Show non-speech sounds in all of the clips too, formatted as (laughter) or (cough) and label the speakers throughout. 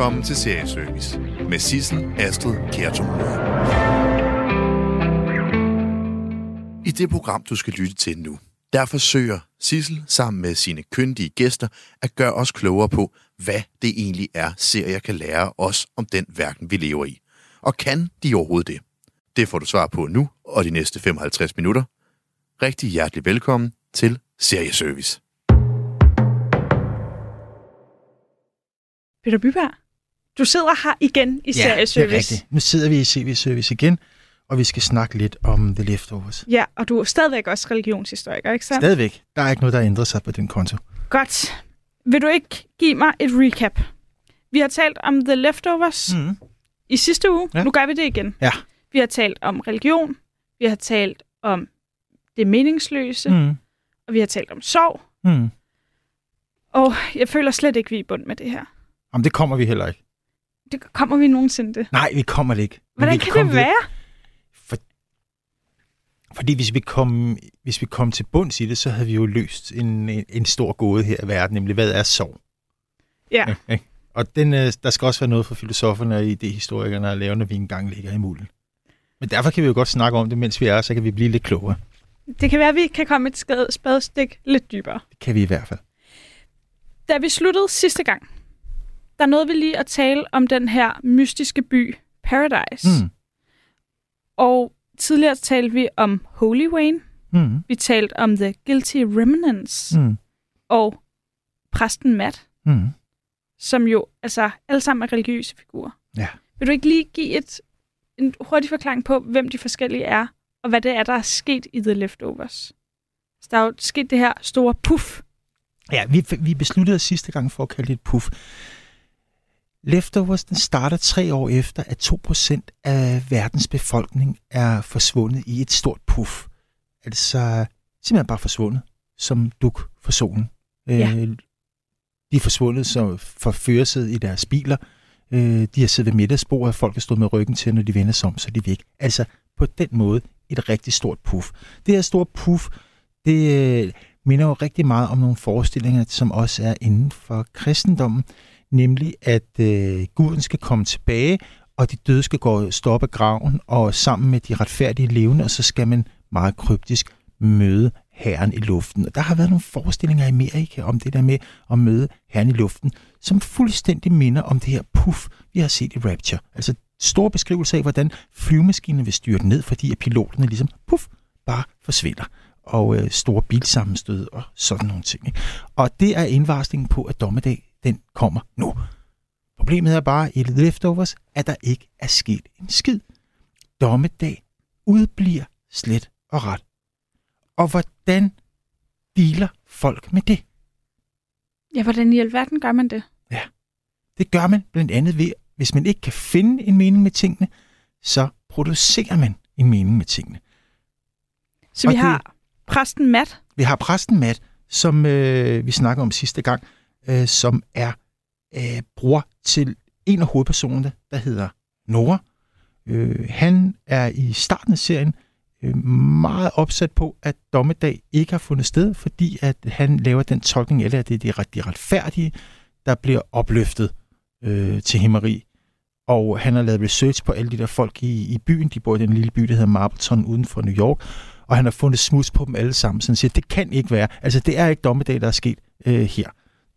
Speaker 1: Velkommen til Serieservice med Sissel Astrid Kjertum. I det program, du skal lytte til nu, der forsøger Sissel sammen med sine kyndige gæster at gøre os klogere på, hvad det egentlig er, serier kan lære os om den verden, vi lever i. Og kan de overhovedet det? Det får du svar på nu og de næste 55 minutter. Rigtig hjertelig velkommen til Serieservice.
Speaker 2: Peter Byberg, du sidder her igen i
Speaker 3: Ja, det er
Speaker 2: Serieservice.
Speaker 3: rigtigt. Nu sidder vi i CV-service igen, og vi skal snakke lidt om The Leftovers.
Speaker 2: Ja, og du er stadigvæk også religionshistoriker, ikke sandt?
Speaker 3: Stadigvæk. Der er ikke noget, der ændrer sig på den konto.
Speaker 2: Godt. Vil du ikke give mig et recap? Vi har talt om The Leftovers
Speaker 3: Mm.
Speaker 2: i sidste uge.
Speaker 3: Ja.
Speaker 2: Nu gør vi det igen.
Speaker 3: Ja.
Speaker 2: Vi har talt om religion. Vi har talt om det meningsløse.
Speaker 3: Mm.
Speaker 2: Og vi har talt om sorg.
Speaker 3: Mm.
Speaker 2: Og jeg føler slet ikke, vi er i bund med det her.
Speaker 3: Jamen, det kommer vi heller ikke.
Speaker 2: Det kommer vi nogensinde det.
Speaker 3: Nej, vi kommer det ikke.
Speaker 2: Hvordan
Speaker 3: vi
Speaker 2: kan
Speaker 3: komme
Speaker 2: det være?
Speaker 3: For... Fordi hvis vi, kom, hvis vi kom til bunds i det, så havde vi jo løst en, en, en stor gåde her i verden, nemlig hvad er sorg?
Speaker 2: Ja.
Speaker 3: Ja? Og den, øh, der skal også være noget for filosoferne og idehistorikerne at lave, når vi engang ligger i mulden. Men derfor kan vi jo godt snakke om det, mens vi er, så kan vi blive lidt klogere.
Speaker 2: Det kan være, at vi kan komme et skade- spadestik lidt dybere.
Speaker 3: Det kan vi i hvert fald.
Speaker 2: Da vi sluttede sidste gang, der nåede vi lige at tale om den her mystiske by, Paradise.
Speaker 3: Mm.
Speaker 2: Og tidligere talte vi om Holy Wayne.
Speaker 3: Mm.
Speaker 2: Vi talte om The Guilty Remnants mm. Og præsten Matt,
Speaker 3: Mm.
Speaker 2: som jo altså alle sammen er religiøse figurer.
Speaker 3: Ja.
Speaker 2: Vil du ikke lige give et, en hurtig forklaring på, hvem de forskellige er, og hvad det er, der er sket i The Leftovers? Så der er jo sket det her store puff.
Speaker 3: Ja, vi, vi besluttede sidste gang for at kalde det et puff. Leftovers den starter tre år efter, at 2% af verdens befolkning er forsvundet i et stort puff. Altså simpelthen bare forsvundet, som duk for solen.
Speaker 2: Ja.
Speaker 3: Øh, de er forsvundet som forførelset i deres biler. Øh, de har siddet ved middagsbordet, folk har stået med ryggen til, når de vender sig om, så er de væk. Altså på den måde et rigtig stort puff. Det her store puff, det øh, minder jo rigtig meget om nogle forestillinger, som også er inden for kristendommen, nemlig at øh, guden skal komme tilbage, og de døde skal gå stoppe op graven, og sammen med de retfærdige levende, og så skal man meget kryptisk møde herren i luften. Og der har været nogle forestillinger i Amerika om det der med at møde herren i luften, som fuldstændig minder om det her puff, vi har set i Rapture. Altså stor beskrivelse af, hvordan flyvemaskinen vil styrte ned, fordi at piloterne ligesom puff, bare forsvinder og øh, store bilsammenstød og sådan nogle ting. Ikke? Og det er indvarslingen på, at dommedag den kommer nu. Problemet er bare i Leftovers, at der ikke er sket en skid. Dommedag udbliver slet og ret. Og hvordan dealer folk med det?
Speaker 2: Ja, hvordan i alverden gør man det?
Speaker 3: Det gør man blandt andet ved, hvis man ikke kan finde en mening med tingene, så producerer man en mening med tingene.
Speaker 2: Så
Speaker 3: Og
Speaker 2: vi
Speaker 3: det-
Speaker 2: har præsten Matt.
Speaker 3: Vi har præsten Matt, som øh, vi snakkede om sidste gang, øh, som er øh, bror til en af hovedpersonerne, der hedder Nora. Øh, han er i starten af serien øh, meget opsat på, at dommedag ikke har fundet sted, fordi at han laver den tolkning eller det, at det er de, ret, de retfærdige, der bliver opløftet øh, til himmeri. Og han har lavet research på alle de der folk i, i byen. De bor i den lille by, der hedder Marbleton uden for New York og han har fundet smuds på dem alle sammen. Så han siger, det kan ikke være. Altså, det er ikke dommedag, der er sket øh, her.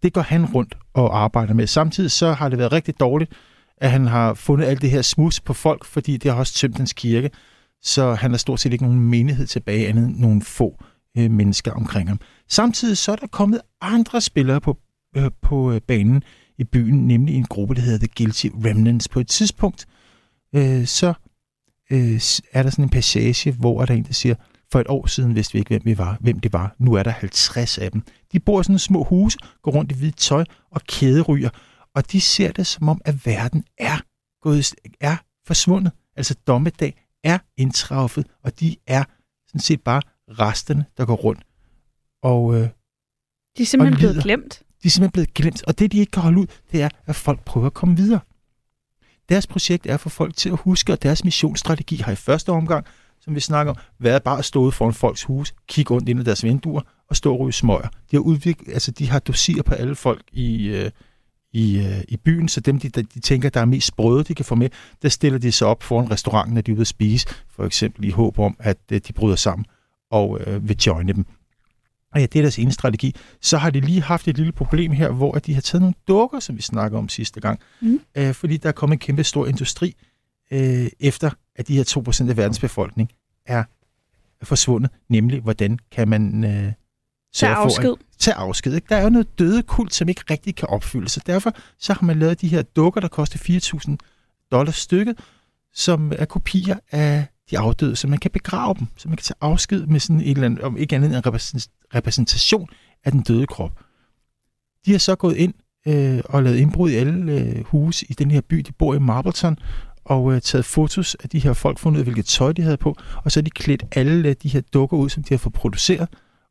Speaker 3: Det går han rundt og arbejder med. Samtidig så har det været rigtig dårligt, at han har fundet alt det her smus på folk, fordi det har også tømt hans kirke. Så han har stort set ikke nogen menighed tilbage, andet end nogle få øh, mennesker omkring ham. Samtidig så er der kommet andre spillere på, øh, på øh, banen i byen, nemlig en gruppe, der hedder The Guilty Remnants. På et tidspunkt, øh, så øh, er der sådan en passage, hvor der er en, der siger, for et år siden vidste vi ikke, hvem, vi var, hvem det var. Nu er der 50 af dem. De bor i sådan små huse, går rundt i hvidt tøj og kæderyger, og de ser det som om, at verden er, gået, er forsvundet. Altså dommedag er indtræffet, og de er sådan set bare resterne, der går rundt. Og øh,
Speaker 2: De er simpelthen blevet glemt.
Speaker 3: de er simpelthen blevet glemt. Og det, de ikke kan holde ud, det er, at folk prøver at komme videre. Deres projekt er at få folk til at huske, og deres missionsstrategi har i første omgang, som vi snakker om, været bare at stå ude foran folks hus, kigge rundt ind i deres vinduer og stå og ryge smøger. De har, udviklet, altså, de har dosier på alle folk i, øh, i, øh, i byen, så dem, de, de tænker, der er mest sprøde, de kan få med, der stiller de sig op foran restauranten, når de er ude at spise, for eksempel i håb om, at øh, de bryder sammen og øh, vil joine dem. Og ja, det er deres ene strategi. Så har de lige haft et lille problem her, hvor de har taget nogle dukker, som vi snakker om sidste gang.
Speaker 2: Mm.
Speaker 3: Øh, fordi der er kommet en kæmpe stor industri, øh, efter at de her 2% af verdens befolkning er forsvundet. Nemlig, hvordan kan man øh,
Speaker 2: Tag afsked.
Speaker 3: at tage afsked. Ikke? Der er jo noget døde kult, som ikke rigtig kan opfyldes. Så derfor så har man lavet de her dukker, der koster 4.000 dollars stykket, som er kopier af de afdøde, så man kan begrave dem, så man kan tage afsked med sådan et eller andet, om ikke andet end en repræsentation af den døde krop. De har så gået ind øh, og lavet indbrud i alle øh, huse i den her by, de bor i Marbleton, og øh, taget fotos af de her folk, fundet ud af, hvilket tøj de havde på, og så har de klædt alle øh, de her dukker ud, som de har fået produceret,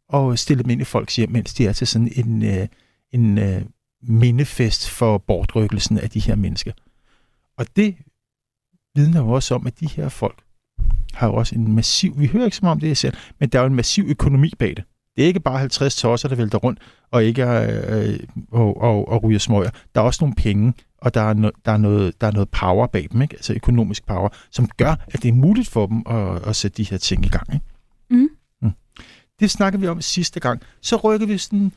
Speaker 3: og øh, stillet dem ind i folks hjem, mens de er til sådan en, øh, en øh, mindefest for bortrykkelsen af de her mennesker. Og det vidner jo også om, at de her folk har jo også en massiv, vi hører ikke så meget om det, jeg siger, men der er jo en massiv økonomi bag det. Det er ikke bare 50 tosser, der vælter rundt og ikke øh, øh, og, og, og ryger smøger. Der er også nogle penge, og der er, no, der er, noget, der er noget power bag dem, ikke? altså økonomisk power, som gør, at det er muligt for dem at, at sætte de her ting i gang. Ikke?
Speaker 2: Mm.
Speaker 3: Mm. Det snakkede vi om sidste gang. Så rykker vi sådan,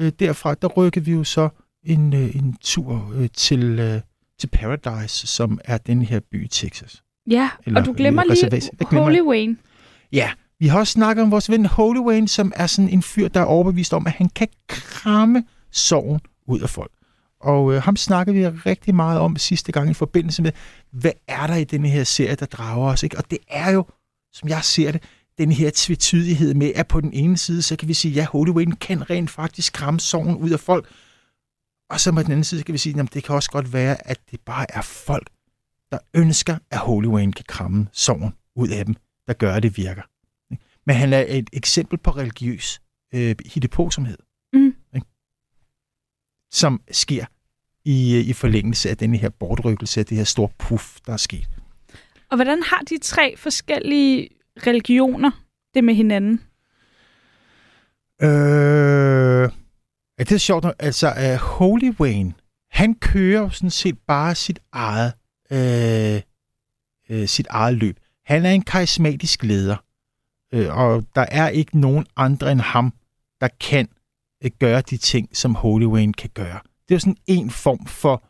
Speaker 3: øh, derfra, der rykker vi jo så en, øh, en tur øh, til, øh, til Paradise, som er den her by i Texas.
Speaker 2: Ja,
Speaker 3: Eller,
Speaker 2: og du glemmer
Speaker 3: øh,
Speaker 2: lige
Speaker 3: glemmer-
Speaker 2: Holy Wayne.
Speaker 3: Ja, vi har også snakket om vores ven Holy Wayne, som er sådan en fyr, der er overbevist om, at han kan kramme sorgen ud af folk. Og øh, ham snakkede vi rigtig meget om sidste gang i forbindelse med, hvad er der i denne her serie, der drager os? Ikke? Og det er jo, som jeg ser det, den her tvetydighed med, at på den ene side, så kan vi sige, ja, Holy Wayne kan rent faktisk kramme sorgen ud af folk. Og så på den anden side, så kan vi sige, at det kan også godt være, at det bare er folk, der ønsker, at Holy Wayne kan kramme sorgen ud af dem, der gør, at det virker. Ikke? Men han er et eksempel på religiøs øh, hittepåsomhed, som sker i, øh, i forlængelse af den her bortrykkelse af det her store puff, der er sket.
Speaker 2: Og hvordan har de tre forskellige religioner det med hinanden?
Speaker 3: Øh, ja, det er sjovt. Altså, uh, Holy Wayne, han kører sådan set bare sit eget, øh, øh, sit eget løb. Han er en karismatisk leder, øh, og der er ikke nogen andre end ham, der kan gøre de ting, som Holy Wayne kan gøre. Det er jo sådan en form for,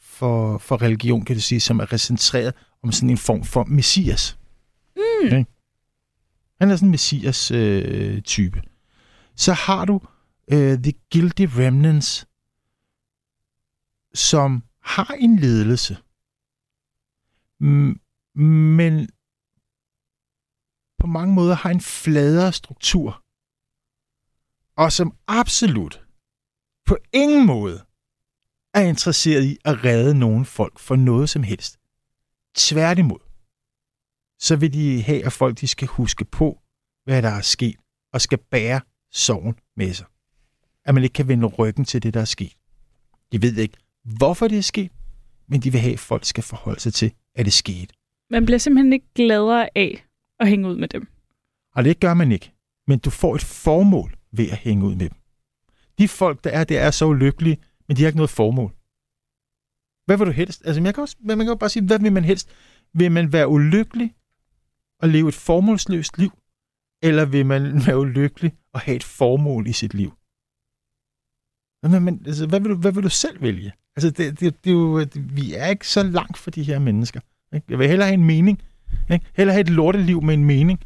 Speaker 3: for, for religion, kan du sige, som er recentreret om sådan en form for messias.
Speaker 2: Mm.
Speaker 3: Okay. Han er sådan en messias-type. Øh, type. så har du øh, The Guilty Remnants, som har en ledelse, men på mange måder har en fladere struktur, og som absolut på ingen måde er interesseret i at redde nogen folk for noget som helst. Tværtimod, så vil de have, at folk de skal huske på, hvad der er sket, og skal bære sorgen med sig. At man ikke kan vende ryggen til det, der er sket. De ved ikke, hvorfor det er sket, men de vil have, at folk skal forholde sig til, at det skete.
Speaker 2: Man bliver simpelthen ikke gladere af at hænge ud med dem.
Speaker 3: Og det gør man ikke. Men du får et formål ved at hænge ud med dem. De folk, der er der, er så ulykkelige, men de har ikke noget formål. Hvad vil du helst? Altså, man kan, også, man kan jo bare sige, hvad vil man helst? Vil man være ulykkelig og leve et formålsløst liv? Eller vil man (laughs) være ulykkelig og have et formål i sit liv? Men, men, altså, hvad, vil, du, hvad vil du selv vælge? Altså, det, det, det er jo, det, vi er ikke så langt fra de her mennesker. Ikke? Jeg vil hellere have en mening. Ikke? Hellere have et lorteliv med en mening,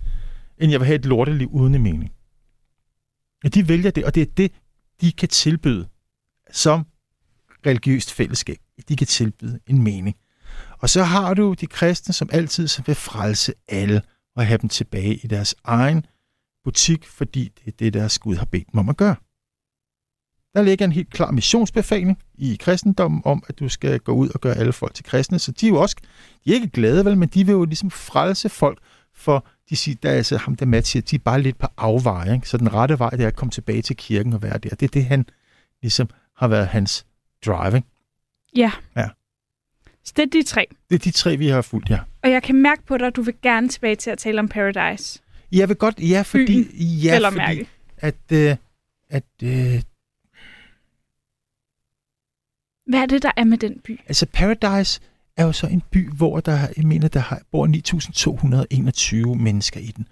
Speaker 3: end jeg vil have et lorteliv uden en mening. Og de vælger det, og det er det, de kan tilbyde som religiøst fællesskab. De kan tilbyde en mening. Og så har du de kristne, som altid som vil frelse alle og have dem tilbage i deres egen butik, fordi det er det, deres Gud har bedt dem om at gøre. Der ligger en helt klar missionsbefaling i kristendommen om, at du skal gå ud og gøre alle folk til kristne. Så de er jo også, de er ikke glade, vel, men de vil jo ligesom frelse folk for, de siger, der er altså ham der Matt siger, de er bare lidt på afveje. Ikke? Så den rette vej, det er at komme tilbage til kirken og være der. Det er det, han ligesom har været hans driving.
Speaker 2: Ja.
Speaker 3: Ja.
Speaker 2: Så det er de tre.
Speaker 3: Det er de tre, vi har fulgt, ja.
Speaker 2: Og jeg kan mærke på dig, at du vil gerne tilbage til at tale om Paradise.
Speaker 3: Jeg vil godt, ja, fordi, ja,
Speaker 2: Vel at
Speaker 3: fordi
Speaker 2: mærke.
Speaker 3: at, øh, at øh,
Speaker 2: Hvad er det, der er med den by?
Speaker 3: Altså Paradise er jo så en by, hvor der, jeg mener, der har, bor 9.221 mennesker i den.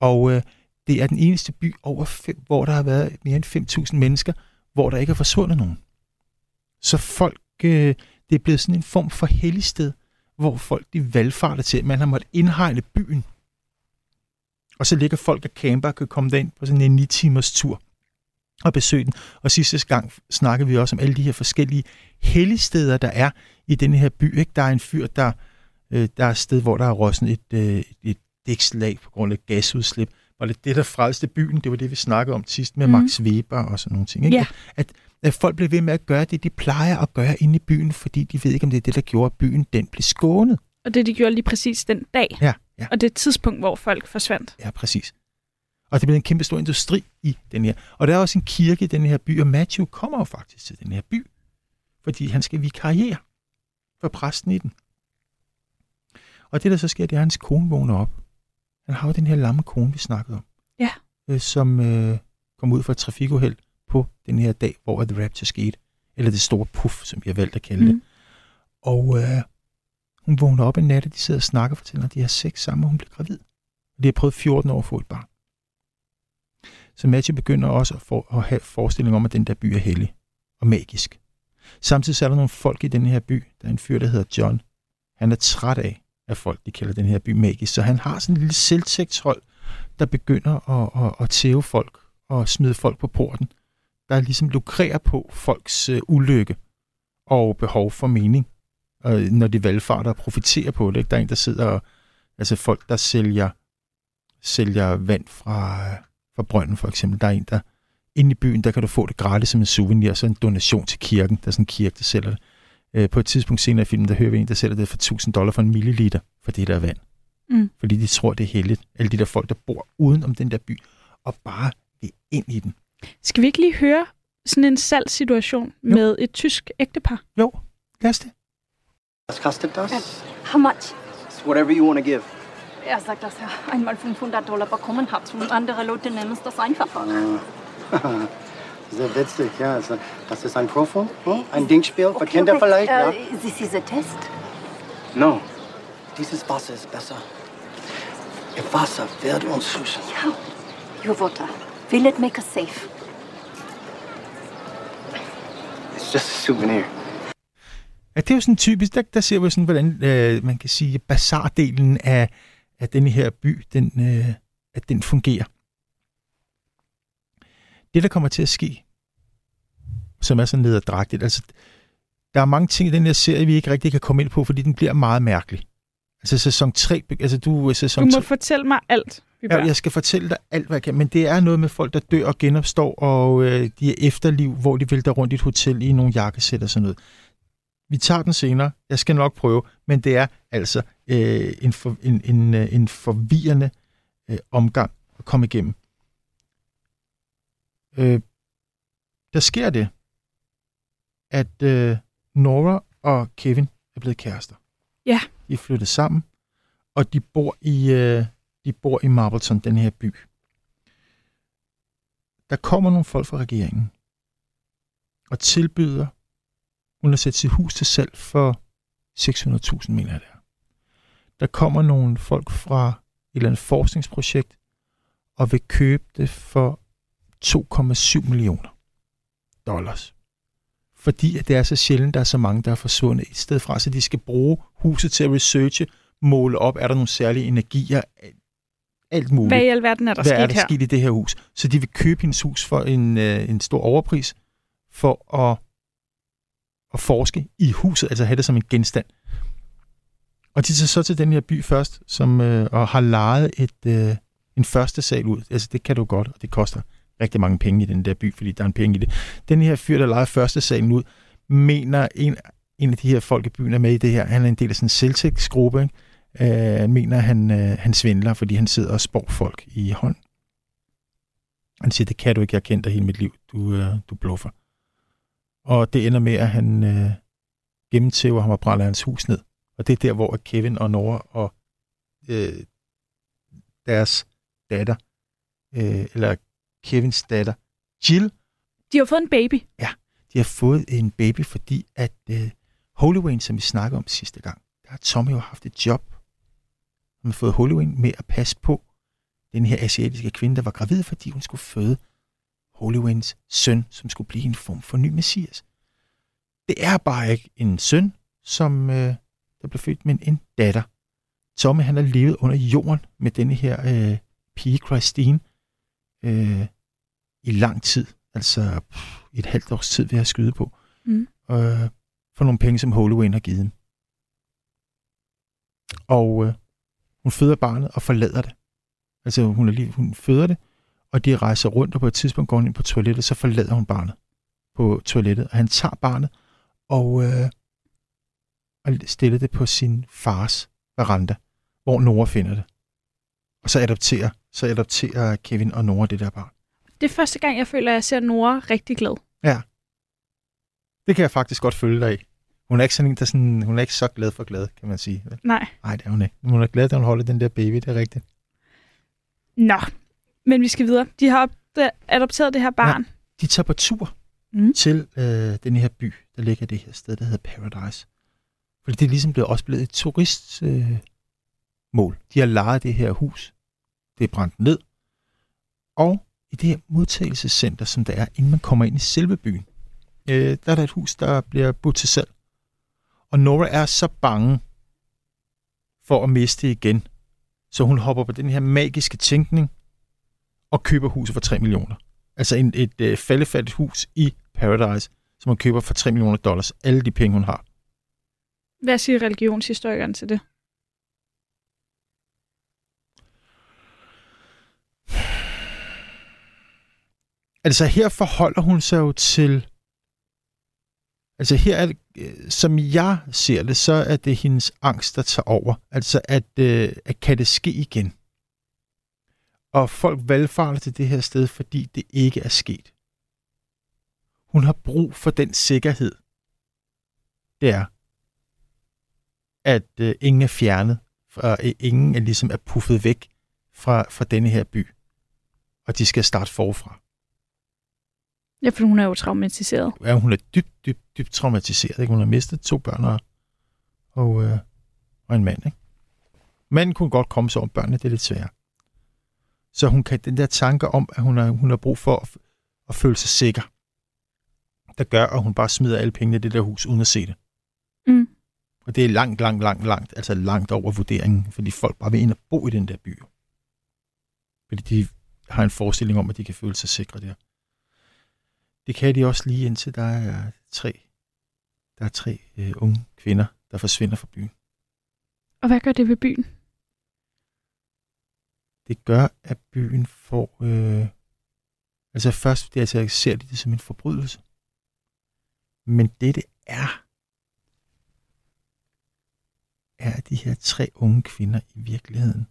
Speaker 3: Og øh, det er den eneste by over fem, hvor der har været mere end 5.000 mennesker, hvor der ikke er forsvundet nogen. Så folk, øh, det er blevet sådan en form for helligsted, hvor folk de valgfarter til. Man har måttet indhegne byen. Og så ligger folk og camper og kan komme derind på sådan en 9 timers tur og besøge den. Og sidste gang snakkede vi også om alle de her forskellige helligsteder, der er i denne her by. Ikke? Der er en fyr, der, øh, der er et sted, hvor der er rosset et, øh, et dækslag på grund af gasudslip. Var det det, der frelste byen? Det var det, vi snakkede om sidst med mm. Max Weber og sådan nogle ting. Ikke?
Speaker 2: Ja.
Speaker 3: At, at folk bliver ved med at gøre det, de plejer at gøre inde i byen, fordi de ved ikke, om det er det, der gjorde, at byen den blev skånet.
Speaker 2: Og det, de gjorde lige præcis den dag.
Speaker 3: Ja, ja.
Speaker 2: Og det tidspunkt, hvor folk forsvandt.
Speaker 3: Ja, præcis. Og det bliver en kæmpe stor industri i den her. Og der er også en kirke i den her by, og Matthew kommer jo faktisk til den her by, fordi han skal vikariere for præsten i den. Og det, der så sker, det er, at hans kone vågner op. Han har jo den her lamme kone, vi snakkede om.
Speaker 2: Ja.
Speaker 3: Øh, som øh, kom ud fra et trafikuheld på den her dag, hvor The Rapture skete. Eller det store puff, som vi har valgt at kalde mm. det. Og øh, hun vågner op en nat, og de sidder og snakker og fortæller, at de har sex sammen, og hun bliver gravid. Og de har prøvet 14 år at få et barn. Så Matthew begynder også at, for, at have forestilling om, at den der by er hellig og magisk. Samtidig så er der nogle folk i den her by. Der er en fyr, der hedder John. Han er træt af, at folk de kalder den her by magisk. Så han har sådan en lille selvtægtshold, der begynder at, at, at tæve folk og smide folk på porten. Der ligesom lukrerer på folks øh, ulykke og behov for mening, og når de valgfarter og profiterer på det. Ikke? Der er en, der sidder og, altså folk, der sælger, sælger vand fra, øh, fra brønden for eksempel. Der er en, der inde i byen, der kan du få det gratis som en souvenir, så en donation til kirken. Der er sådan en kirke, der sælger det. Øh, på et tidspunkt senere i filmen, der hører vi en, der sælger det for 1000 dollar for en milliliter for det der vand.
Speaker 2: Mm.
Speaker 3: Fordi de tror, det er heldigt. Alle de der folk, der bor uden om den der by, og bare vil ind i den.
Speaker 2: Skal vi ikke lige høre sådan en salgssituation
Speaker 3: Jo.
Speaker 2: med et tysk ægtepar?
Speaker 3: Jo, lad os det.
Speaker 4: Was kostet das?
Speaker 5: How much?
Speaker 4: It's whatever you want to give.
Speaker 5: Er sagt, dass er einmal 500 Dollar bekommen hat und andere Leute nennen es das einfacher. (laughs)
Speaker 4: Sehr witzig, ja. Also, das ist ein Profil, hm? ein Dingspiel für Kinder vielleicht, ja?
Speaker 5: Äh, this is a test.
Speaker 4: No. Dieses Wasser ist besser. Ihr Wasser wird uns schützen.
Speaker 5: Ja. Your water. Will it make us safe?
Speaker 4: It's just a souvenir.
Speaker 3: Ja, det er jo sådan typisk, der, der ser vi sådan, hvordan øh, man kan sige, bazardelen af, af den her by, den, øh, at den fungerer. Det, der kommer til at ske, som er sådan nederdragtigt, altså, der er mange ting i den her serie, vi ikke rigtig kan komme ind på, fordi den bliver meget mærkelig. Altså sæson 3, altså du
Speaker 2: Du
Speaker 3: sæson
Speaker 2: må
Speaker 3: 3,
Speaker 2: fortælle mig alt.
Speaker 3: Ja, jeg skal fortælle dig alt, hvad jeg kan, men det er noget med folk, der dør og genopstår, og øh, de er efterliv, hvor de vælter rundt i et hotel i nogle jakkesæt og sådan noget. Vi tager den senere. Jeg skal nok prøve, men det er altså øh, en, for, en, en, øh, en forvirrende øh, omgang at komme igennem. Øh, der sker det, at øh, Nora og Kevin er blevet kærester.
Speaker 2: Ja.
Speaker 3: De er flyttet sammen, og de bor i, øh, de bor i Marbleton, den her by. Der kommer nogle folk fra regeringen og tilbyder, hun har sat sit hus til salg for 600.000, mener jeg det. Der kommer nogle folk fra et eller andet forskningsprojekt og vil købe det for 2,7 millioner dollars. Fordi at det er så sjældent, der er så mange, der er forsvundet i stedet fra, så de skal bruge huset til at researche, måle op, er der nogle særlige energier, alt muligt.
Speaker 2: Hvad i alverden er der
Speaker 3: Hvad
Speaker 2: sket
Speaker 3: er der
Speaker 2: her?
Speaker 3: sket i det her hus? Så de vil købe hendes hus for en, øh, en stor overpris, for at, at forske i huset, altså have det som en genstand. Og de tager så til den her by først, som øh, og har lejet et, øh, en første sal ud. Altså det kan du godt, og det koster rigtig mange penge i den der by, fordi der er en penge i det. Den her fyr, der lejer første salen ud, mener en, en af de her folk i byen er med i det her. Han er en del af sådan en selvtægtsgruppe, ikke? øh, mener han, øh, han svindler, fordi han sidder og spår folk i hånd. Han siger, det kan du ikke, jeg har kendt dig hele mit liv, du, øh, du bluffer. Og det ender med, at han øh, gennemtæver ham og brænder hans hus ned. Og det er der, hvor Kevin og Nora og øh, deres datter, øh, eller Kevins datter, Jill,
Speaker 2: De har fået en baby.
Speaker 3: de De har fået en baby, fordi at øh, Holy Wayne, som vi snakkede om sidste gang, der har Tommy jo haft et job. Han har fået Holy Wayne med at passe på den her asiatiske kvinde, der var gravid, fordi hun skulle føde Holy Waynes søn, som skulle blive en form for ny messias. Det er bare ikke en søn, som øh, der blev født, men en datter. Tommy han har levet under jorden med denne her øh, pige Christine øh, i lang tid. Altså pff, et halvt års tid vil jeg skyde på.
Speaker 2: Mm.
Speaker 3: Øh, for nogle penge, som Holy Wayne har givet dem. Og øh, hun føder barnet og forlader det. Altså hun, er lige, hun føder det, og de rejser rundt, og på et tidspunkt går hun ind på toilettet, så forlader hun barnet på toilettet. Og han tager barnet og, øh, og stiller det på sin fars veranda, hvor Nora finder det. Og så adopterer, så adopterer Kevin og Nora det der barn.
Speaker 2: Det er første gang, jeg føler, at jeg ser Nora rigtig glad.
Speaker 3: Det kan jeg faktisk godt følge dig i. Hun er ikke, sådan en, der sådan, hun er ikke så glad for glad, kan man sige. vel?
Speaker 2: Nej.
Speaker 3: Nej, det er hun ikke. Hun er glad, at hun holder den der baby, det er rigtigt.
Speaker 2: Nå, men vi skal videre. De har adopteret det her barn.
Speaker 3: De tager på tur
Speaker 2: mm.
Speaker 3: til øh, den her by, der ligger det her sted, der hedder Paradise. Fordi det er ligesom blevet, også blevet et turistmål. Øh, de har lejet det her hus. Det er brændt ned. Og i det her modtagelsescenter, som der er, inden man kommer ind i selve byen, øh, der er der et hus, der bliver budt til salg. Og Nora er så bange for at miste igen, så hun hopper på den her magiske tænkning og køber huset for 3 millioner. Altså en, et øh, faldefærdigt hus i Paradise, som hun køber for 3 millioner dollars. Alle de penge, hun har.
Speaker 2: Hvad siger religionshistorikeren til det?
Speaker 3: Altså her forholder hun sig jo til... Altså her er det, som jeg ser det, så er det hendes angst, der tager over. Altså at, øh, at kan det ske igen? Og folk valgfarter til det her sted, fordi det ikke er sket. Hun har brug for den sikkerhed. Det er, at øh, ingen er fjernet, og øh, ingen er ligesom er puffet væk fra, fra denne her by. Og de skal starte forfra.
Speaker 2: Ja, for hun er jo traumatiseret.
Speaker 3: Ja, hun er dybt, dybt, dybt traumatiseret. Ikke? Hun har mistet to børn og, og, øh, og en mand. Ikke? Manden kunne godt komme sig over børnene, det er lidt sværere. Så hun kan den der tanke om, at hun har, hun har brug for at, at føle sig sikker, der gør, at hun bare smider alle pengene i det der hus, uden at se det. Og det er langt, langt, langt, langt, altså langt over vurderingen, fordi folk bare vil ind og bo i den der by. Fordi de har en forestilling om, at de kan føle sig sikre der. Det kan de også lige indtil der er tre, der er tre øh, unge kvinder, der forsvinder fra byen.
Speaker 2: Og hvad gør det ved byen?
Speaker 3: Det gør, at byen får... Øh, altså først det, altså, ser de det som en forbrydelse. Men det, det er, er, at de her tre unge kvinder i virkeligheden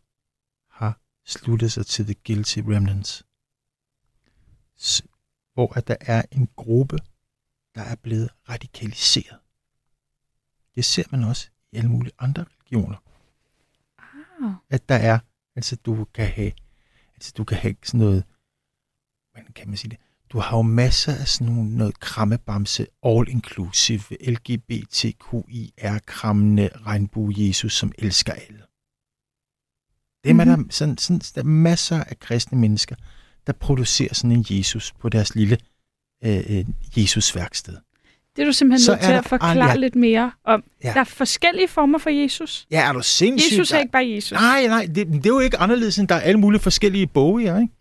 Speaker 3: har sluttet sig til The Guilty Remnants. Hvor at der er en gruppe, der er blevet radikaliseret. Det ser man også i alle mulige andre religioner.
Speaker 2: Ah.
Speaker 3: At der er, altså du kan have, altså du kan have sådan noget, hvordan kan man sige det? Du har jo masser af sådan nogle, noget krammebamse, all-inclusive, LGBTQIR-krammende regnbue-Jesus, som elsker alle. Dem er
Speaker 2: Mhm.
Speaker 3: der, sådan, sådan, der er masser af kristne mennesker, der producerer sådan en Jesus på deres lille øh, øh, Jesus-værksted.
Speaker 2: Det er du simpelthen
Speaker 3: Så
Speaker 2: nødt til
Speaker 3: er
Speaker 2: at
Speaker 3: der
Speaker 2: forklare
Speaker 3: andre-
Speaker 2: lidt mere om.
Speaker 3: Ja.
Speaker 2: Der er forskellige former for Jesus.
Speaker 3: Ja, er du sindssyg?
Speaker 2: Jesus er
Speaker 3: Der-
Speaker 2: ikke bare Jesus.
Speaker 3: Nej, nej, det, det er jo ikke anderledes, end der er alle mulige forskellige Bowie, ikke?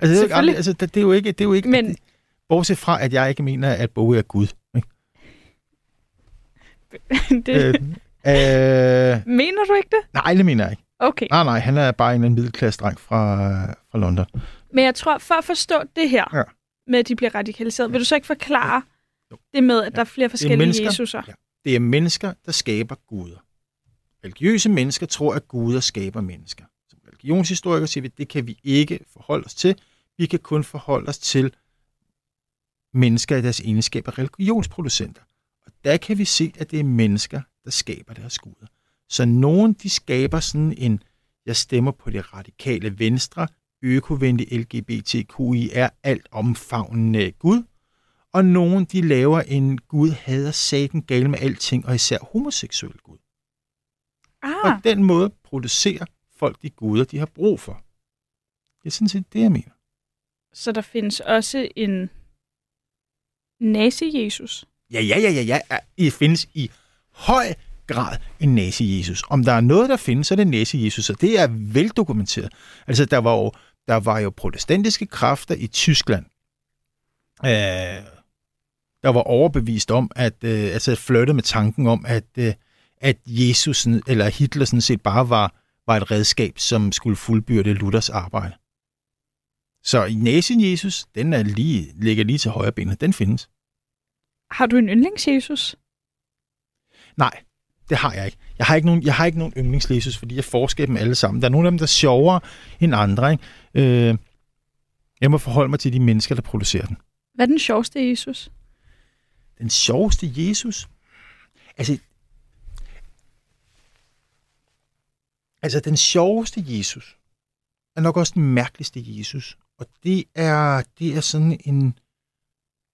Speaker 3: Altså, det er, altså, det, det er jo ikke, det er jo ikke
Speaker 2: Men-
Speaker 3: bortset fra, at jeg ikke mener, at Bowie er Gud. (laughs) Ikke?
Speaker 2: det,
Speaker 3: Øh, øh,
Speaker 2: mener du ikke det?
Speaker 3: nej, det mener jeg ikke.
Speaker 2: Okay.
Speaker 3: Nej, nej, han er bare en eller middelklasse dreng fra, fra London.
Speaker 2: Men jeg tror, for at forstå det her,
Speaker 3: Ja.
Speaker 2: med at de bliver radikaliseret, vil du så ikke forklare
Speaker 3: Jo.
Speaker 2: det med, at der er flere forskellige
Speaker 3: mennesker.
Speaker 2: Jesuser?
Speaker 3: Ja. Det er mennesker, der skaber guder. Religiøse mennesker tror, at guder skaber mennesker. Som religionshistorikere siger vi, det kan vi ikke forholde os til. Vi kan kun forholde os til mennesker i deres egenskab af religionsproducenter. Og der kan vi se, at det er mennesker, der skaber deres guder. Så nogen, de skaber sådan en, jeg stemmer på det radikale venstre, økovenlig LGBTQIR, alt omfavnende Gud. Og nogen, de laver en Gud hader satan gal med alting, og især homoseksuel Gud.
Speaker 2: Ah,
Speaker 3: Og den måde producerer folk de guder, de har brug for. Det er sådan set det, jeg mener.
Speaker 2: så der findes også en nazi-Jesus.
Speaker 3: Ja, ja, ja, ja, ja. Det findes i høj grad en nazi-Jesus. Om der er noget, der findes, så er det nazi-Jesus, og det er veldokumenteret. Altså, der var jo, der var jo protestantiske kræfter i Tyskland, øh, der var overbevist om, at øh, altså flirtede med tanken om, at, øh, at Jesus eller Hitler sådan set bare var, var et redskab, som skulle fuldbyrde Luthers arbejde. Så i nazi-Jesus, den er lige, ligger lige til højre benet. Den findes.
Speaker 2: Har du en yndlings-Jesus?
Speaker 3: Nej, det har jeg ikke. Jeg har ikke nogen, jeg har ikke nogen yndlingslesus, fordi jeg forsker dem alle sammen. Der er nogle af dem, der er sjovere end andre. Ikke? Øh, jeg må forholde mig til de mennesker, der producerer den.
Speaker 2: Hvad er den sjoveste Jesus?
Speaker 3: Den sjoveste Jesus? Altså, altså den sjoveste Jesus er nok også den mærkeligste Jesus. Og det er, det er sådan en,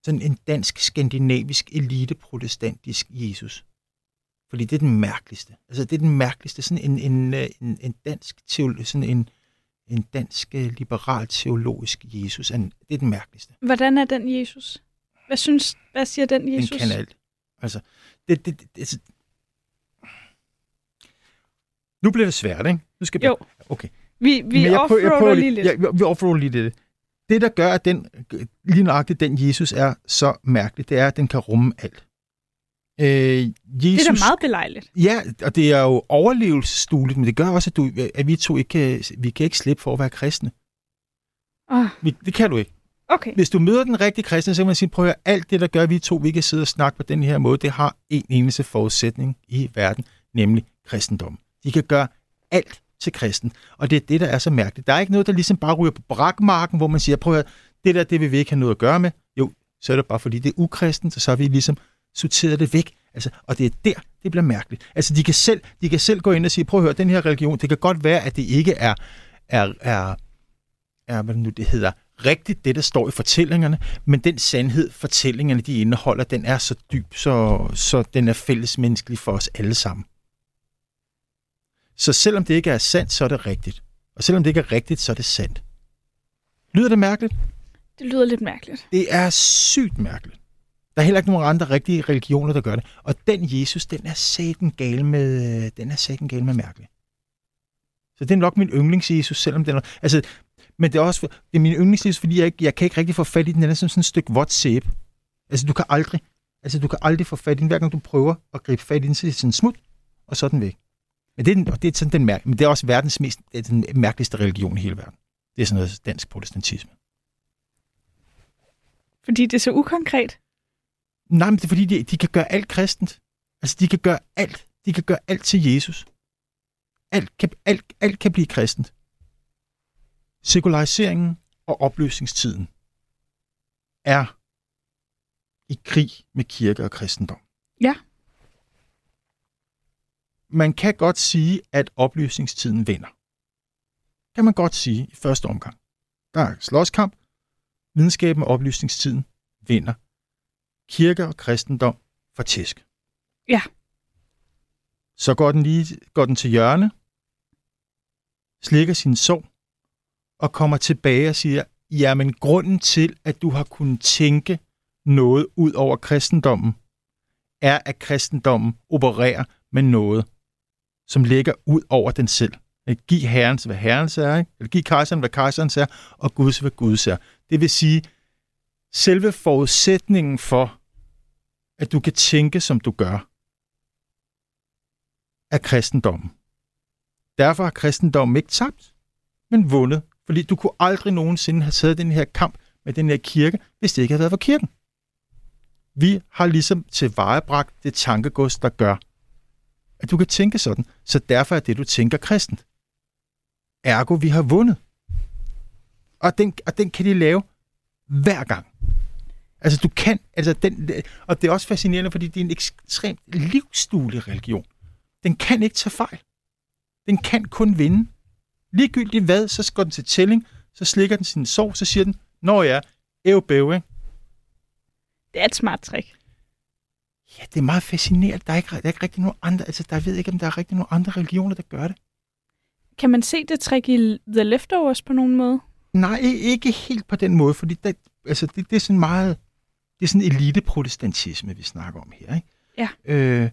Speaker 3: sådan en dansk-skandinavisk elite-protestantisk Jesus. Fordi det er den mærkeligste. Altså det er den mærkeligste. Sådan en, en, en, en dansk teolo, sådan en, en dansk øh, liberal teologisk Jesus. En- Det er den mærkeligste.
Speaker 2: Hvordan er den Jesus? Hvad synes, hvad siger den Jesus?
Speaker 3: Den kan alt. Altså, det, det, det, det, nu bliver det svært, ikke? Nu skal
Speaker 2: Jo.
Speaker 3: Okay.
Speaker 2: Vi, vi
Speaker 3: jeg jeg
Speaker 2: offroader lige lidt.
Speaker 3: Ja, vi- offroader lige lidt. Det, der gør, at den, lige nøjagtigt den Jesus er så mærkelig, det er, at den kan rumme alt. Øh, Jesus,
Speaker 2: Det er da meget belejligt.
Speaker 3: Ja, og det er jo overlevelsesstueligt, men det gør også, at, du, at vi to ikke kan, vi kan ikke slippe for at være kristne.
Speaker 2: Oh,
Speaker 3: Vi, det kan du ikke.
Speaker 2: okay.
Speaker 3: Hvis du møder den rigtige kristne, så kan man sige, prøv at høre, alt det, der gør, at vi to vi kan sidde og snakke på den her måde, det har en eneste forudsætning i verden, nemlig kristendom. De kan gøre alt til kristen, og det er det, der er så mærkeligt. Der er ikke noget, der ligesom bare ryger på brakmarken, hvor man siger, prøv at høre, det der, det vil vi ikke have noget at gøre med. Jo, så er det bare fordi, det er ukristen, så, så har vi ligesom sorteret det væk. Altså, og det er der, det bliver mærkeligt. Altså, de kan, selv, de kan selv gå ind og sige, prøv at høre, den her religion, det kan godt være, at det ikke er, er, er, er hvad det nu det hedder, rigtigt det, der står i fortællingerne, men den sandhed, fortællingerne, de indeholder, den er så dyb, så, så den er fællesmenneskelig for os alle sammen. Så selvom det ikke er sandt, så er det rigtigt. Og selvom det ikke er rigtigt, så er det sandt. Lyder det mærkeligt?
Speaker 2: Det lyder lidt mærkeligt.
Speaker 3: Det er sygt mærkeligt. Der er heller ikke nogen andre rigtige religioner, der gør det. Og den Jesus, den er satan gal med, den er satan gal med mærkelig. Så det er nok min yndlings-Jesus, selvom den er... Altså, men det er også det er min yndlings fordi jeg, ikke, jeg kan ikke rigtig få fat i den. Den er som sådan et stykke vådt sæbe. Altså, du kan aldrig, altså, du kan aldrig få fat i den. Hver gang du prøver at gribe fat i den, så er det sådan smut, og så er den væk. Men det er, og det er sådan den mærke, men det er også verdens mest, det er den mærkeligste religion i hele verden. Det er sådan noget dansk protestantisme.
Speaker 2: Fordi det er så ukonkret.
Speaker 3: Nej, men det er fordi, de, de kan gøre alt kristent. Altså, de kan gøre alt. De kan gøre alt til Jesus. Alt kan, alt, alt kan blive kristent. Sekulariseringen og opløsningstiden er i krig med kirke og kristendom.
Speaker 2: Ja.
Speaker 3: Man kan godt sige, at opløsningstiden vinder. Kan man godt sige i første omgang. Der er slåskamp. Videnskaben og oplysningstiden vinder kirke og kristendom for tæsk.
Speaker 2: Ja.
Speaker 3: Så går den lige går den til hjørne, slikker sin sorg og kommer tilbage og siger, jamen grunden til, at du har kunnet tænke noget ud over kristendommen, er, at kristendommen opererer med noget, som ligger ud over den selv. At give herrens, hvad herrens er, ikke? eller giv kejseren, hvad kejserens er, og Guds, hvad Guds er. Det vil sige, selve forudsætningen for, at du kan tænke, som du gør, er kristendommen. Derfor har kristendommen ikke tabt, men vundet, fordi du kunne aldrig nogensinde have taget den her kamp med den her kirke, hvis det ikke havde været for kirken. Vi har ligesom tilvejebragt det tankegods, der gør, at du kan tænke sådan, så derfor er det, du tænker kristent. Ergo, vi har vundet. Og den, og den kan de lave hver gang. Altså, du kan, altså den, og det er også fascinerende, fordi det er en ekstremt livsduelig religion. Den kan ikke tage fejl. Den kan kun vinde. Ligegyldigt hvad, så går den til tælling, så slikker den sin sorg, så siger den, når jeg er bæv, ikke?
Speaker 2: Det er et smart trick.
Speaker 3: Ja, det er meget fascinerende. Der er ikke, der er ikke rigtig nogen andre, altså der ved ikke, om der er rigtig nogen andre religioner, der gør det.
Speaker 2: Kan man se det trick i The Leftovers på nogen måde?
Speaker 3: Nej, ikke helt på den måde, fordi det, altså det, det er sådan meget, det er sådan eliteprotestantisme, vi snakker om her, ikke?
Speaker 2: Ja.
Speaker 3: Øh,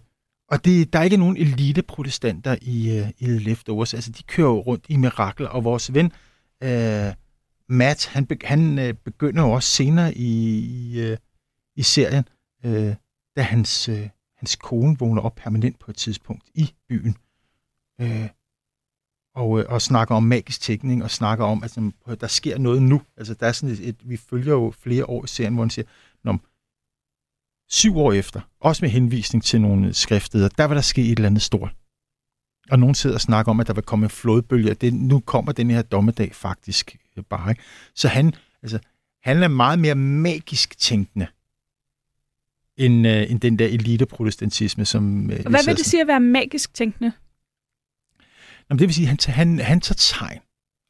Speaker 3: og det, der er ikke nogen eliteprotestanter i, uh, i The Leftovers, altså de kører jo rundt i mirakler, og vores ven uh, Matt, han, be, han uh, begynder jo også senere i, i, uh, i serien, uh, da hans, øh, hans kone vågner op permanent på et tidspunkt i byen. Øh, og, øh, og snakker om magisk tænkning, og snakker om, at altså, der sker noget nu. Altså, der er sådan et, et, vi følger jo flere år i serien, hvor han siger, Nå, syv år efter, også med henvisning til nogle skriftsteder, der vil der ske et eller andet stort. Og nogen sidder og snakker om, at der vil komme en flodbølge, og det, nu kommer den her dommedag faktisk øh, bare. Ikke? Så han, altså, han er meget mere magisk tænkende, end, øh, end den der eliteprotestantisme, som... Øh,
Speaker 2: hvad vil det sige at være magisk tænkende?
Speaker 3: Jamen, det vil sige, at han, tager- han, han tager tegn.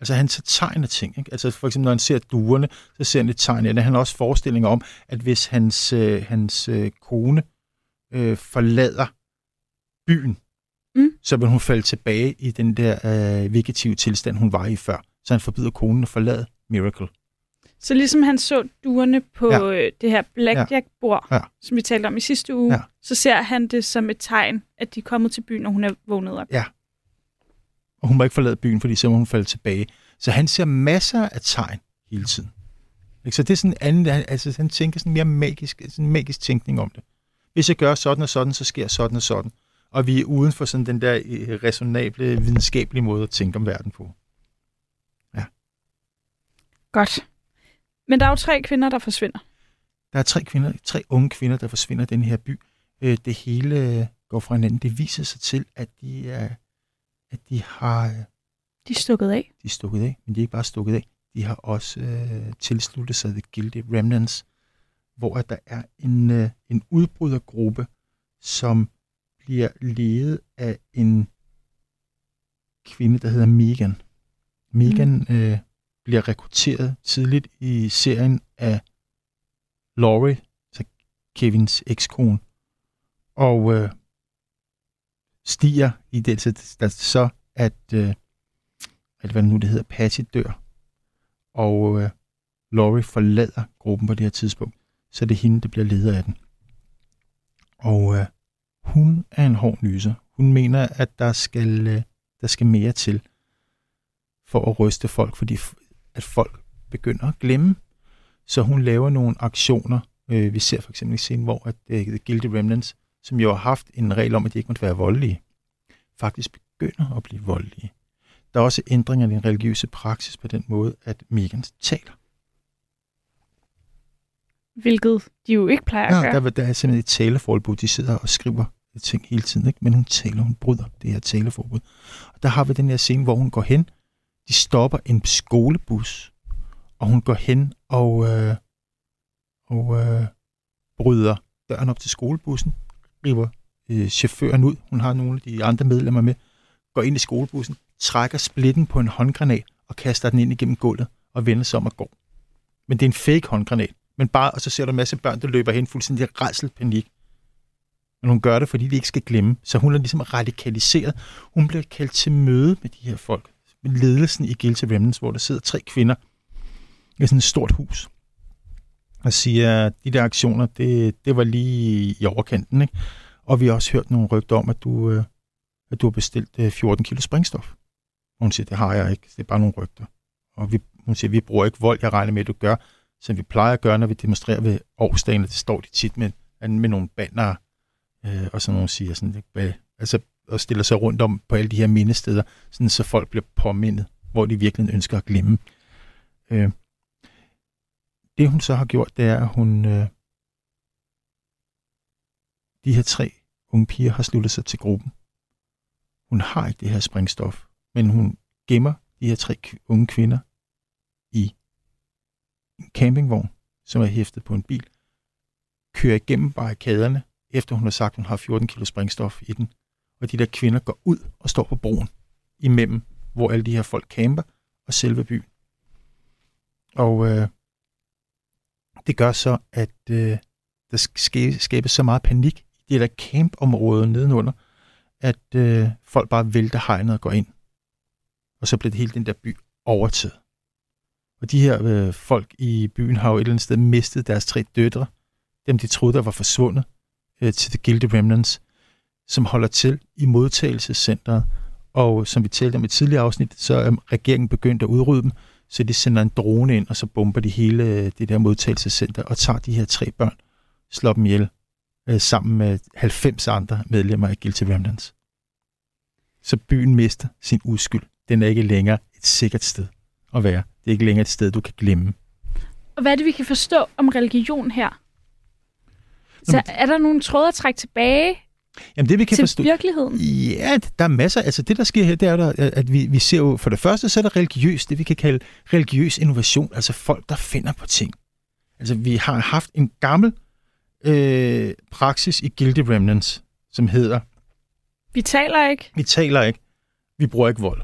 Speaker 3: Altså, han tager tegn af ting. Ikke? Altså, for eksempel, når han ser duerne, så ser han et tegn af det. Han har også forestillinger om, at hvis hans, øh, hans øh, kone øh, forlader byen,
Speaker 2: Mm.
Speaker 3: så vil hun falde tilbage i den der øh, vegetative tilstand, hun var i før. Så han forbyder konen at forlade Miracle.
Speaker 2: Så ligesom han så duerne på
Speaker 3: Ja.
Speaker 2: ja. det her blackjack-bord,
Speaker 3: Ja.
Speaker 2: ja. som vi talte om i sidste uge,
Speaker 3: Ja.
Speaker 2: så ser han det som et tegn, at de er kommet til byen, og hun er vågnet op.
Speaker 3: Og hun må ikke forlade byen, fordi så må hun falde tilbage. Så han ser masser af tegn hele tiden. Ikke? Så det er sådan en anden, altså han tænker sådan mere magisk, sådan magisk tænkning om det. Hvis jeg gør sådan og sådan, så sker sådan og sådan. Og vi er uden for sådan den der øh, resonable, videnskabelige måde at tænke om verden på.
Speaker 2: Godt. Men der er jo tre kvinder, der forsvinder.
Speaker 3: Der er tre, kvinder, tre unge kvinder, der forsvinder i den her by. Øh, Det hele går fra hinanden. Det viser sig til, at de, er, at de har øh,
Speaker 2: De er stukket af.
Speaker 3: de er stukket af, men de er ikke bare stukket af. De har også øh, tilsluttet sig The Guilty Remnants, hvor der er en, øh, en udbrydergruppe, som bliver ledet af en kvinde, der hedder Megan. Megan mm. øh, bliver rekrutteret tidligt i serien af Laurie, så Kevins ekskone, og øh, stiger i det, så, der, så at øh, eller hvad nu det hedder, Patty dør, og øh, Laurie forlader gruppen på det her tidspunkt, så det er hende, der bliver leder af den. Og øh, hun er en hård nyser. Hun mener, at der skal, øh, der skal mere til for at ryste folk, fordi f- at folk begynder at glemme. Så hun laver nogle aktioner. Øh, vi ser for eksempel i scenen, hvor at, øh, The Guilty Remnants, som jo har haft en regel om, at de ikke måtte være voldelige, faktisk begynder at blive voldelige. Der er også ændringer i den religiøse praksis på den måde, at Megan taler.
Speaker 2: Hvilket de jo ikke plejer at
Speaker 3: Ja,
Speaker 2: gøre.
Speaker 3: der, der er simpelthen et taleforbud. De sidder og skriver ting hele tiden, ikke? men hun taler, hun bryder det her taleforbud. Og der har vi den her scene, hvor hun går hen. De stopper en skolebus, og hun går hen og, øh, og øh, bryder døren op til skolebussen, river øh, chaufføren ud. Hun har nogle af de andre medlemmer med. Går ind i skolebussen, trækker splitten på en håndgranat og kaster den ind igennem gulvet og vender sig om og går. Men det er en fake håndgranat. Men bare, og så ser du en masse børn, der løber hen fuldstændig rædsel panik. Men hun gør det, fordi de ikke skal glemme. Så hun er ligesom radikaliseret. Hun bliver kaldt til møde med de her folk. Ledelsen i Guilty Remnants, hvor der sidder tre kvinder i sådan et stort hus. Og siger, at de der aktioner, det, det var lige i overkanten. Ikke? Og vi har også hørt nogle rygter om, at du, øh, at du har bestilt øh, 14 kilo sprængstof. Og hun siger, det har jeg ikke. Det er bare nogle rygter. Og vi, hun siger, vi bruger ikke vold. Jeg regner med, at du gør, som vi plejer at gøre, når vi demonstrerer ved årsdagen. og Det står de tit med, med nogle banner, øh, og sådan nogle siger sådan, hvad, altså, og stiller sig rundt om på alle de her mindesteder, sådan, så folk bliver påmindet, hvor de virkelig ønsker at glemme. Øh, det hun så har gjort, det er, at hun øh, de her tre unge piger har sluttet sig til gruppen. Hun har ikke det her sprængstof, men hun gemmer de her tre unge kvinder i en campingvogn, som er hæftet på en bil, kører igennem barrikaderne, efter hun har sagt, at hun har 14 kilo sprængstof i den hvor de der kvinder går ud og står på broen imellem, hvor alle de her folk camper, og selve byen. Og øh, det gør så, at øh, der skabes så meget panik i det der campområde nedenunder, at øh, folk bare vælter hegnet og går ind. Og så bliver det hele den der by overtaget. Og de her øh, folk i byen har jo et eller andet sted mistet deres tre døtre, dem de troede, der var forsvundet, øh, til The Guilty Remnants, som holder til i modtagelsescentret. Og som vi talte om i et tidligere afsnit, så er regeringen begyndt at udrydde dem, så de sender en drone ind, og så bomber de hele øh, det der modtagelsescenter og tager de her tre børn, slår dem ihjel, øh, sammen med 90 andre medlemmer af Guilty Remnants. Så byen mister sin uskyld. Den er ikke længere et sikkert sted at være. Det er ikke længere et sted, du kan glemme.
Speaker 2: Og hvad er det, vi kan forstå om religion her? Så er der nogle tråde at trække tilbage
Speaker 3: Jamen det vi kan
Speaker 2: til
Speaker 3: forstå...
Speaker 2: virkeligheden?
Speaker 3: Ja, der er masser. Altså det, der sker her, det er, der, at vi, vi ser jo, for det første, så er der religiøs, det vi kan kalde religiøs innovation, altså folk, der finder på ting. Altså vi har haft en gammel øh, praksis i Guilty Remnants, som hedder,
Speaker 2: Vi taler ikke.
Speaker 3: vi taler ikke, vi bruger ikke vold.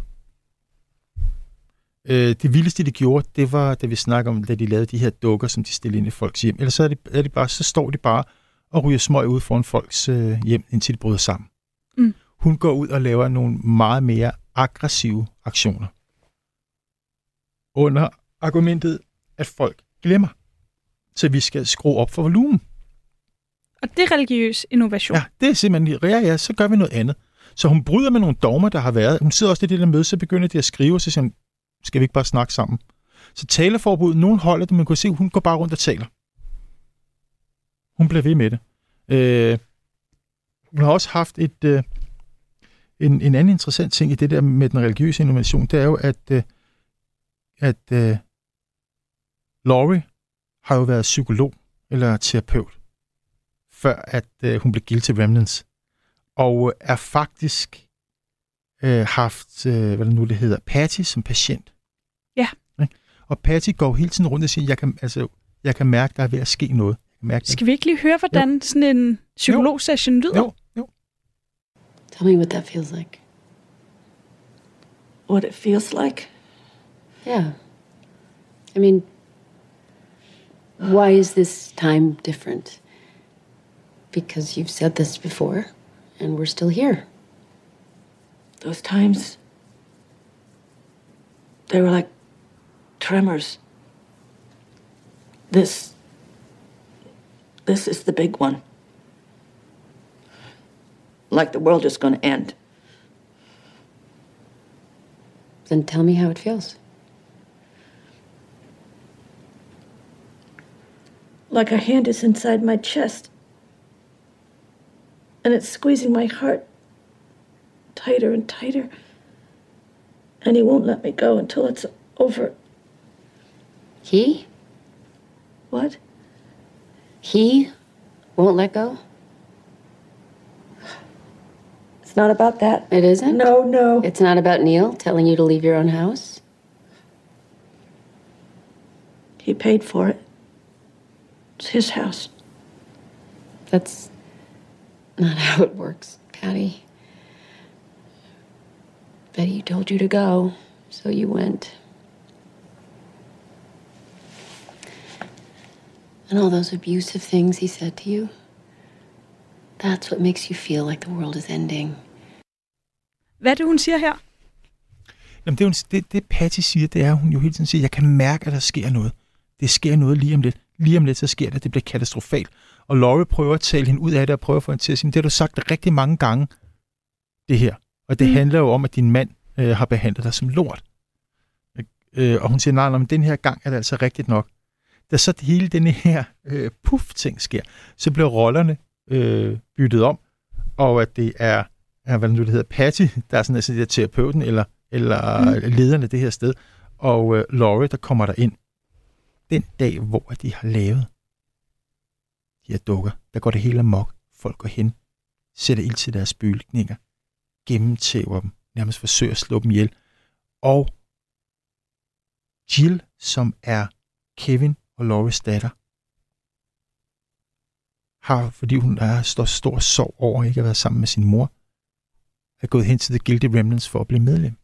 Speaker 3: Øh, det vildeste, de gjorde, det var, da vi snakker om, da de lavede de her dukker, som de stillede ind i folks hjem. Ellers så, er de, er de bare, så står de bare og ryger smøg ud foran folks øh, hjem, indtil de bryder sammen.
Speaker 2: Mm.
Speaker 3: Hun går ud og laver nogle meget mere aggressive aktioner. Under argumentet, at folk glemmer. Så vi skal skrue op for volumen.
Speaker 2: Og det er religiøs innovation.
Speaker 3: Ja, det er simpelthen, ja, ja, så gør vi noget andet. Så hun bryder med nogle dogmer, der har været. Hun sidder også i det der møde, så begynder de at skrive, og så siger hun, skal vi ikke bare snakke sammen? Så taleforbud, nogen holder det, man kan se, hun går bare rundt og taler. Hun bliver ved med det. Øh, hun har også haft et, øh, en, en anden interessant ting i det der med den religiøse innovation, det er jo, at, øh, at øh, Laurie har jo været psykolog eller terapeut, før at øh, hun blev guilty remnants, og er faktisk øh, haft, øh, hvad det nu det hedder, Patty som patient.
Speaker 2: Ja.
Speaker 3: Og Patty går hele tiden rundt og siger, jeg kan, altså, jeg kan mærke, der er ved at ske noget. Jeg kan mærke,
Speaker 2: Skal vi ikke lige høre, hvordan sådan en psykologsession lyder?
Speaker 3: Jo, jo.
Speaker 6: Tell me what that feels like.
Speaker 7: What it feels like?
Speaker 6: Yeah. I mean, why is this time different? Because you've said this before, and we're still here.
Speaker 7: Those times, they were like tremors. This, this is the big one. Like the world is going to end.
Speaker 6: Then tell me how it feels.
Speaker 7: Like a hand is inside my chest. And it's squeezing my heart tighter and tighter. And he won't let me go until it's over.
Speaker 6: He?
Speaker 7: What?
Speaker 6: He won't let go?
Speaker 7: It's not about that.
Speaker 6: It isn't?
Speaker 7: No, no.
Speaker 6: It's not about Neil telling you to leave your own house?
Speaker 7: He paid for it. It's his house.
Speaker 6: That's not (laughs) how it works, Patty. Betty told you to go, so you went. And all those abusive things he said to you, that's what makes you feel like the world is ending.
Speaker 2: Hvad er det, hun siger her?
Speaker 3: Jamen, det, er jo, det, det Patty siger, det er, at hun jo hele tiden siger, jeg kan mærke, at der sker noget. Det sker noget lige om lidt. Lige om lidt, så sker det, det bliver katastrofalt. Og Laurie prøver at tale hende ud af det, og prøver at få hende til at sige, det har du sagt rigtig mange gange, det her. Og det
Speaker 2: mm.
Speaker 3: handler jo om, at din mand øh, har behandlet dig som lort. Øh, og hun siger, nej, nej, men den her gang er det altså rigtigt nok. Da så det hele den her øh, puff-ting sker, så bliver rollerne øh, byttet om, og at det er, er hvad nu det hedder, Patty, der er sådan altså der terapeuten, eller, eller
Speaker 2: Mm.
Speaker 3: mm. lederen af det her sted, og øh, Laurie, der kommer der ind. Den dag, hvor de har lavet de her dukker, der går det hele amok. Folk går hen, sætter ild til deres bygninger, gennemtæver dem, nærmest forsøger at slå dem ihjel. Og Jill, som er Kevin og Lauries datter, har, fordi hun er stor, stor sorg over ikke at være sammen med sin mor, er gået hen til The Guilty Remnants for at blive medlem.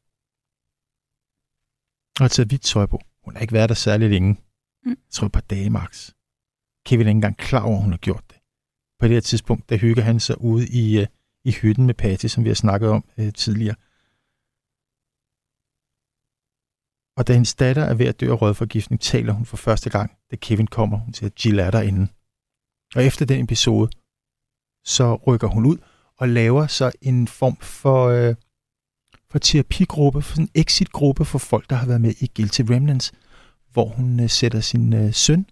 Speaker 3: Og har taget hvidt tøj på. Hun har ikke været der særlig længe.
Speaker 2: Mm.
Speaker 3: Jeg tror et par dage max. Kevin er ikke engang klar over, at hun har gjort det. på det her tidspunkt, der hygger han sig ude i, øh, i hytten med Patty, som vi har snakket om øh, tidligere. Og da hendes datter er ved at dø af rødforgiftning, taler hun for første gang, da Kevin kommer. Hun siger, Jill er derinde. Og efter den episode, så rykker hun ud og laver så en form for, øh, for terapigruppe, for en exit-gruppe for folk, der har været med i Guilty Remnants, hvor hun øh, sætter sin øh, søn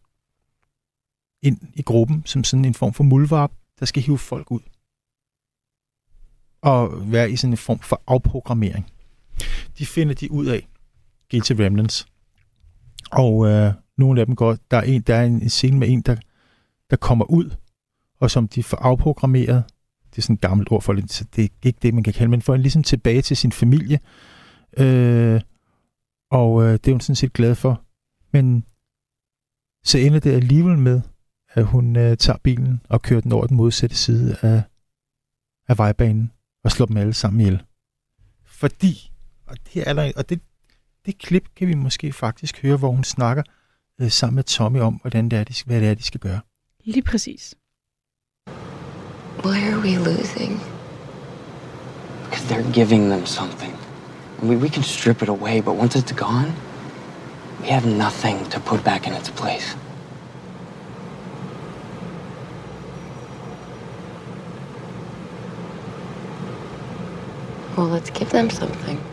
Speaker 3: ind i gruppen som sådan en form for mulvarp, der skal hive folk ud. Og være i sådan en form for afprogrammering. De finder de ud af, Guilty Remnants. Og øh, nogle af dem går, der er, en, der er en scene med en, der, der kommer ud, og som de får afprogrammeret. Det er sådan et gammelt ord for det, så det er ikke det, man kan kalde, men får en ligesom tilbage til sin familie. Øh, og øh, det er hun sådan set glad for. Men så ender det alligevel med, at hun øh, tager bilen og kører den over den modsatte side af, af vejbanen og slår dem alle sammen ihjel. Fordi, og det, er der, og det, det klip kan vi måske faktisk høre, hvor hun snakker øh, sammen med Tommy om, hvordan det er, de, hvad det er, de skal gøre.
Speaker 2: Lige præcis.
Speaker 6: Why are we losing?
Speaker 4: Because they're giving them something. I mean, we can strip it away, but once it's gone, we have nothing to put back in its place.
Speaker 6: Well, let's give them something.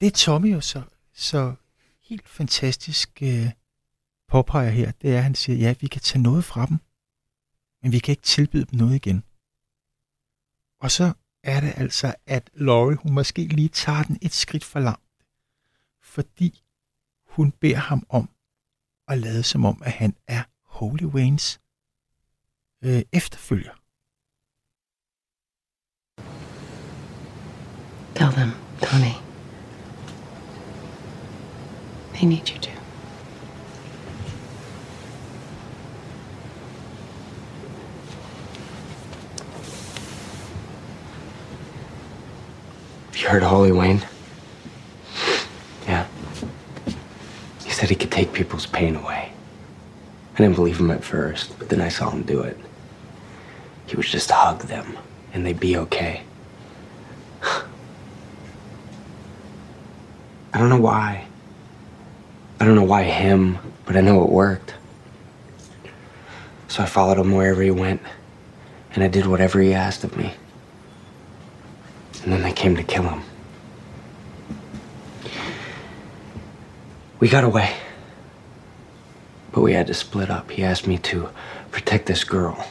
Speaker 3: Det er Tommy jo så, så helt fantastisk øh, påpeger her, det er, at han siger, ja, vi kan tage noget fra dem, men vi kan ikke tilbyde dem noget igen. Og så er det altså, at Laurie, hun måske lige tager den et skridt for langt, fordi hun beder ham om at lade som om, at han er Holy Waynes øh, efterfølger.
Speaker 6: Tell them, Tony. They need you to.
Speaker 4: You heard of Holy Wayne? Yeah. He said he could take people's pain away. I didn't believe him at first, but then I saw him do it. He would just hug them, and they'd be okay. (sighs) I don't know why. I don't know why him, but I know it worked. So I followed him wherever he went, and I did whatever he asked of me. And then they came to kill him. We got away. But we had to split up. He asked me to protect this girl,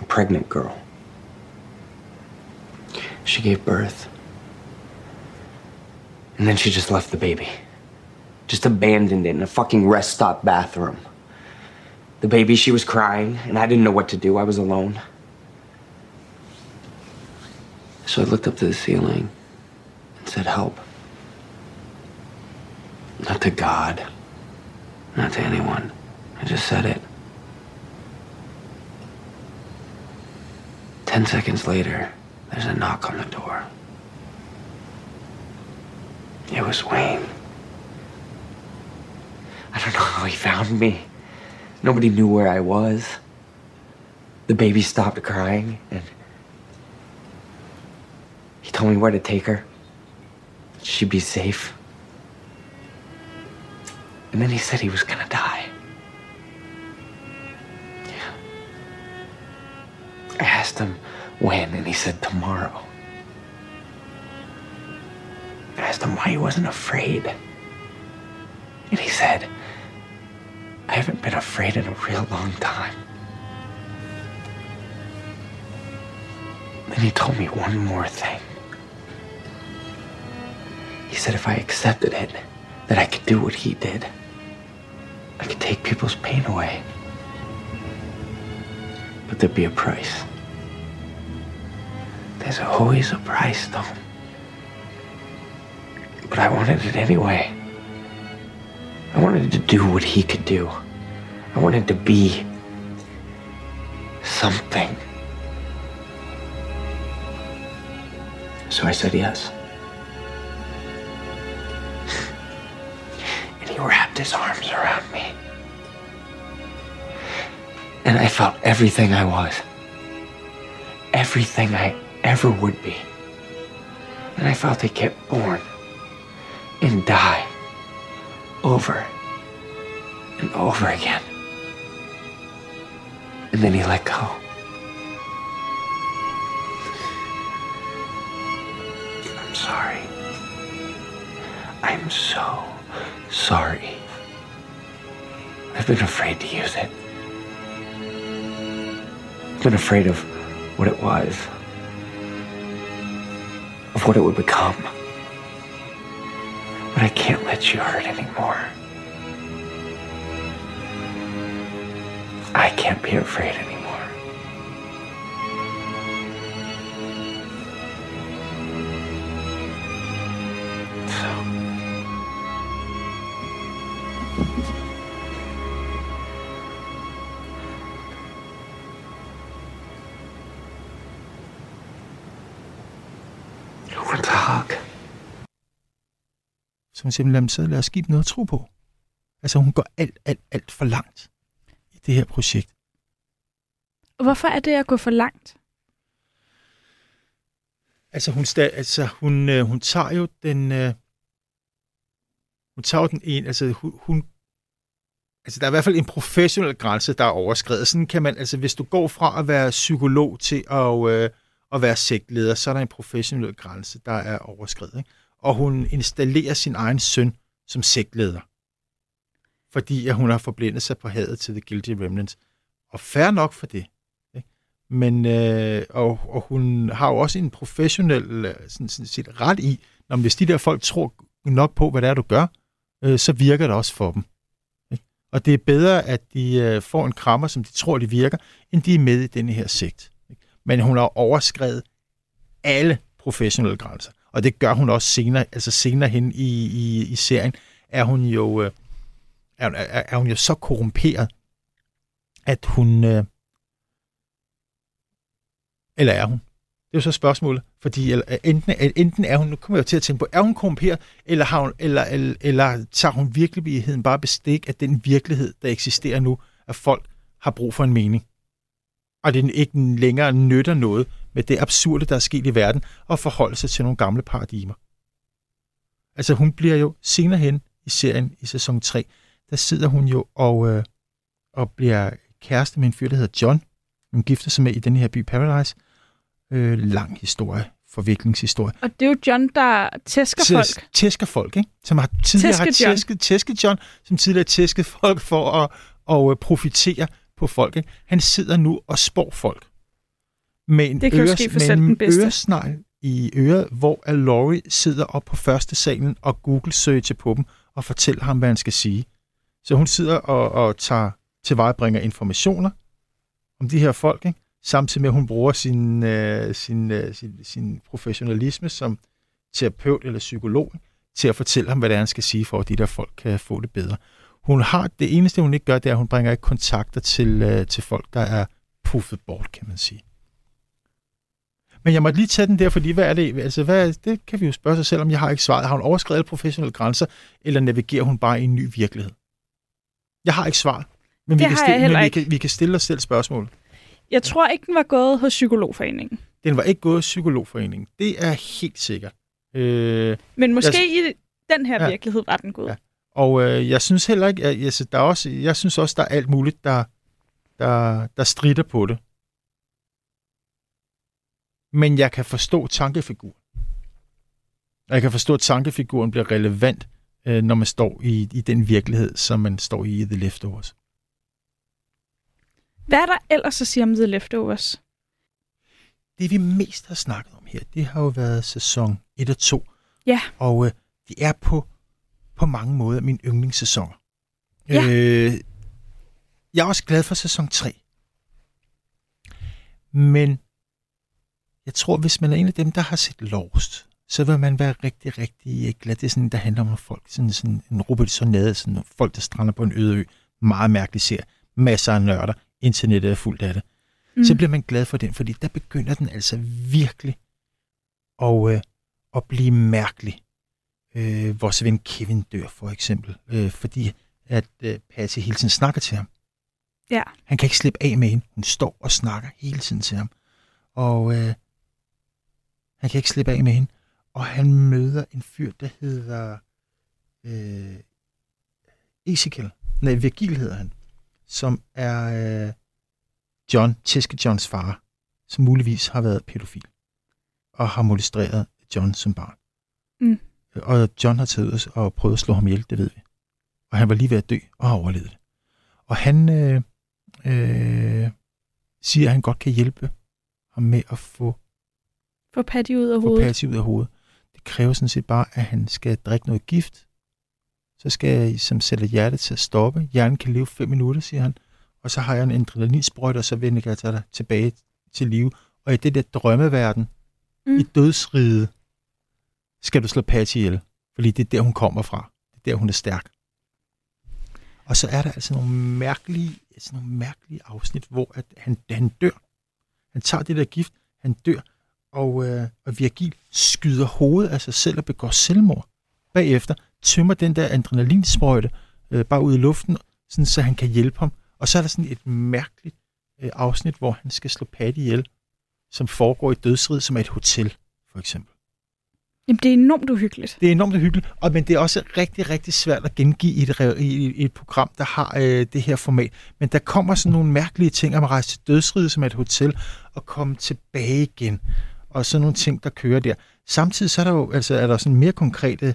Speaker 4: a pregnant girl. She gave birth. And then she just left the baby. Just abandoned it in a fucking rest stop bathroom. The baby, she was crying, and I didn't know what to do. I was alone. So I looked up to the ceiling and said, Help. Not to God, not to anyone. I just said it. Ten seconds later, there's a knock on the door. It was Wayne. I don't know how he found me. Nobody knew where I was. The baby stopped crying and he told me where to take her. She'd be safe. And then he said he was gonna die. Yeah. I asked him when, and he said tomorrow. I asked him why he wasn't afraid. And he said, I haven't been afraid in a real long time. Then he told me one more thing. He said if I accepted it, that I could do what he did. I could take people's pain away. But there'd be a price. There's always a price, though. But I wanted it anyway. I wanted to do what he could do. I wanted to be something. So I said yes. (laughs) And he wrapped his arms around me. And I felt everything I was. Everything I ever would be. And I felt it get born and die over and over again. And then he let go. I'm sorry. I'm so sorry. I've been afraid to use it. I've been afraid of what it was, of what it would become. But I can't let you hurt anymore. I can't be afraid anymore.
Speaker 3: Hun simpelthen så lad os give dem noget at tro på. Altså hun går alt, alt, alt for langt i det her projekt.
Speaker 2: Hvorfor er det at gå for langt?
Speaker 3: Altså hun, altså, hun, øh, hun tager jo den... Øh, hun tager jo den en... Altså hun, hun... Altså der er i hvert fald en professionel grænse, der er overskrevet. Sådan kan man... Altså hvis du går fra at være psykolog til at, øh, at være sektleder, så er der en professionel grænse, der er overskrevet. Ikke? Og hun installerer sin egen søn som sektleder. Fordi at hun har forblindet sig på hadet til The Guilty Remnants. Og fair nok for det. Ikke? Men, øh, og, og hun har jo også en professionel øh, sådan, sådan set ret i, når hvis de der folk tror nok på, hvad det er, du gør, øh, så virker det også for dem. Ikke? Og det er bedre, at de øh, får en krammer, som de tror, de virker, end de er med i denne her sekt. Ikke? Men hun har overskrevet alle professionelle grænser. Og det gør hun også senere, altså senere hen i, i, i serien, er hun jo øh, er, er, er hun jo så korrumperet, at hun... Øh, eller er hun? Det er jo så spørgsmålet, fordi eller, øh, enten, øh, enten er hun, nu kommer jeg jo til at tænke på, er hun korrumperet, eller, har hun, eller, eller, eller tager hun virkeligheden bare bestik af den virkelighed, der eksisterer nu, at folk har brug for en mening. Og det ikke længere nytter noget med det absurde, der er sket i verden, og forholde sig til nogle gamle paradigmer. Altså hun bliver jo senere hen i serien i sæson 3, der sidder hun jo og, øh, og bliver kæreste med en fyr, der hedder John. Hun gifter sig med i den her by Paradise. Øh, lang historie, forviklingshistorie.
Speaker 2: Og det er jo John, der tæsker folk.
Speaker 3: Tæsker folk, ikke? Som har tidligere har
Speaker 2: Tæske John.
Speaker 3: tæsket, tæsket John, som tidligere har tæsket folk for at, at øh, profitere på folk. Ikke? Han sidder nu og spår folk. Med en,
Speaker 2: Det kan
Speaker 3: øres, med en
Speaker 2: den bedste.
Speaker 3: øresnegl i øret, hvor at Laurie sidder op på første salen og Google-søger på dem og fortæller ham, hvad han skal sige. Så hun sidder og, og tager tilvejebringer informationer om de her folk, ikke? samtidig med, at hun bruger sin, øh, sin, øh, sin, sin professionalisme som terapeut eller psykolog til at fortælle ham, hvad det er, han skal sige, for at de der folk kan få det bedre. Hun har, det eneste, hun ikke gør, det er, at hun bringer ikke kontakter til, øh, til folk, der er puffet bort, kan man sige. Men jeg måtte lige tage den der, fordi hvad er det? Altså, hvad, er- det kan vi jo spørge sig selv om. Jeg har ikke svaret. Har hun overskrevet alle professionelle grænser, eller navigerer hun bare i en ny virkelighed? Jeg har ikke svaret. Men, vi kan,
Speaker 2: jeg
Speaker 3: stille, men vi, kan, vi kan stille os selv spørgsmål.
Speaker 2: Jeg tror ikke, den var gået hos Psykologforeningen.
Speaker 3: Den var ikke gået i Psykologforeningen. Det er helt sikkert. Øh,
Speaker 2: Men måske i den her
Speaker 3: Ja.
Speaker 2: virkelighed var den gået.
Speaker 3: Ja. og øh, jeg synes heller ikke, at, altså, der er også, jeg synes også, der er alt muligt, der, der, der strider på det. Men jeg kan forstå tankefiguren. Og Jeg kan forstå, at tankefiguren bliver relevant, øh, når man står i, i den virkelighed, som man står i i The Leftovers.
Speaker 2: Hvad er der ellers at sige om The Leftovers?
Speaker 3: Det vi mest har snakket om her, det har jo været sæson 1 og 2.
Speaker 2: Ja.
Speaker 3: Og øh, de er på, på mange måder mine yndlingssæsoner.
Speaker 2: Ja.
Speaker 3: Øh, jeg er også glad for sæson 3. Men jeg tror, hvis man er en af dem, der har set Lost, så vil man være rigtig, rigtig glad. Det er sådan, der handler om folk. Sådan, sådan en Robinsonade, sådan folk, der strander på en øde ø. Meget mærkeligt ser. Masser af nørder. Internettet er fuldt af det mm. så bliver man glad for den, fordi der begynder den altså virkelig at, øh, at blive mærkelig. Øh, vores ven Kevin dør for eksempel, øh, fordi at øh, Patty hele tiden snakker til ham.
Speaker 2: Ja.
Speaker 3: Han kan ikke slippe af med hende. Hun står og snakker hele tiden til ham. Og øh, han kan ikke slippe af med hende. Og han møder en fyr, der hedder øh, Ezekiel. Nej, Virgil hedder han. Som er øh, John, Tæske Johns far, som muligvis har været pædofil. Og har molestreret John som barn.
Speaker 2: Mm.
Speaker 3: Og John har taget ud og prøvet at slå ham ihjel, det ved vi. Og han var lige ved at dø og har overlevet det. Og han øh, øh, siger, at han godt kan hjælpe ham med at få,
Speaker 2: Få Patty ud af
Speaker 3: få
Speaker 2: hovedet.
Speaker 3: Patty ud af hovedet. Det kræver sådan set bare, at han skal drikke noget gift. Så skal jeg som sætte hjertet til at stoppe. Hjernen kan leve fem minutter, siger han. Og så har jeg en adrenalinsprøjte, og så vender jeg dig tilbage til live. Og i det der drømmeverden,
Speaker 2: Mm.
Speaker 3: i dødsriget, skal du slå Patty ihjel. Fordi det er der, hun kommer fra. Det er der, hun er stærk. Og så er der altså nogle mærkelige, altså nogle mærkelige afsnit, hvor at han, han dør. Han tager det der gift, han dør, og, øh, og Virgil skyder hovedet af sig selv og begår selvmord. Bagefter tømmer den der adrenalinsprøjte øh, bare ud i luften, sådan, så han kan hjælpe ham. Og så er der sådan et mærkeligt øh, afsnit, hvor han skal slå Patty ihjel, som foregår i dødsriget, som er et hotel, for eksempel.
Speaker 2: Jamen, det er enormt uhyggeligt.
Speaker 3: Det er enormt hyggeligt, og, men det er også rigtig, rigtig svært at gengive i et, i, i et program, der har øh, det her format. Men der kommer sådan nogle mærkelige ting om at rejse til dødsriget, som er et hotel, og komme tilbage igen. Og sådan nogle ting, der kører der. Samtidig så er der jo altså, er der sådan mere konkrete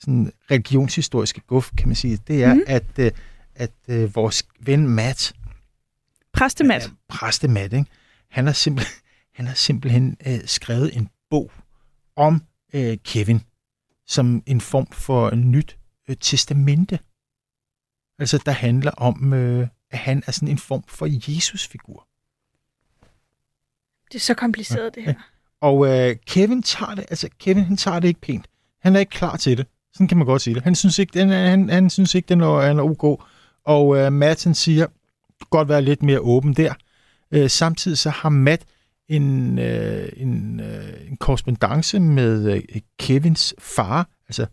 Speaker 3: sådan religionshistoriske guf, kan man sige. Det er, mm. at, øh, at øh, vores ven Matt,
Speaker 2: Præstemat.
Speaker 3: Ja, præste Matt, ikke? Han har simpelthen, (laughs) han har simpelthen øh, skrevet en bog om øh, Kevin som en form for nyt øh, testamente. Altså, der handler om, øh, at han er sådan en form for Jesus-figur.
Speaker 2: Det er så kompliceret, det her.
Speaker 3: Og øh, Kevin tager det, altså Kevin, han tager det ikke pænt. Han er ikke klar til det. Sådan kan man godt sige det. Han synes ikke, den han, han synes ikke, den er, han er ok. Og øh, Matt, han siger, godt være lidt mere åben der. Øh, samtidig så har Matt en, øh, en, øh, en korrespondence med øh, Kevins far, altså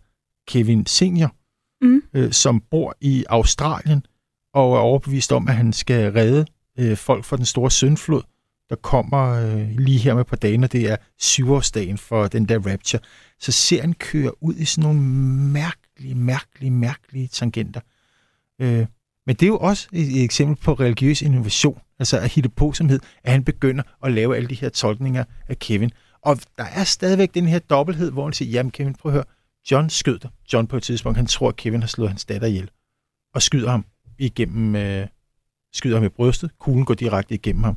Speaker 3: Kevin senior,
Speaker 2: Mm.
Speaker 3: øh, som bor i Australien og er overbevist om, at han skal redde øh, folk fra den store syndflod, der kommer øh, lige her med på dagen, og det er syvårsdagen for den der rapture. Så serien kører ud i sådan nogle mærkelige, mærkelige, mærkelige tangenter. Øh, men det er jo også et, et eksempel på religiøs innovation, altså at hitte på som hed, at han begynder at lave alle de her tolkninger af Kevin. Og der er stadigvæk den her dobbelthed, hvor han siger, jamen Kevin, prøv at høre, John skød dig. John på et tidspunkt, han tror, at Kevin har slået hans datter ihjel. Og skyder ham igennem, øh, skyder ham i brystet. Kuglen går direkte igennem ham.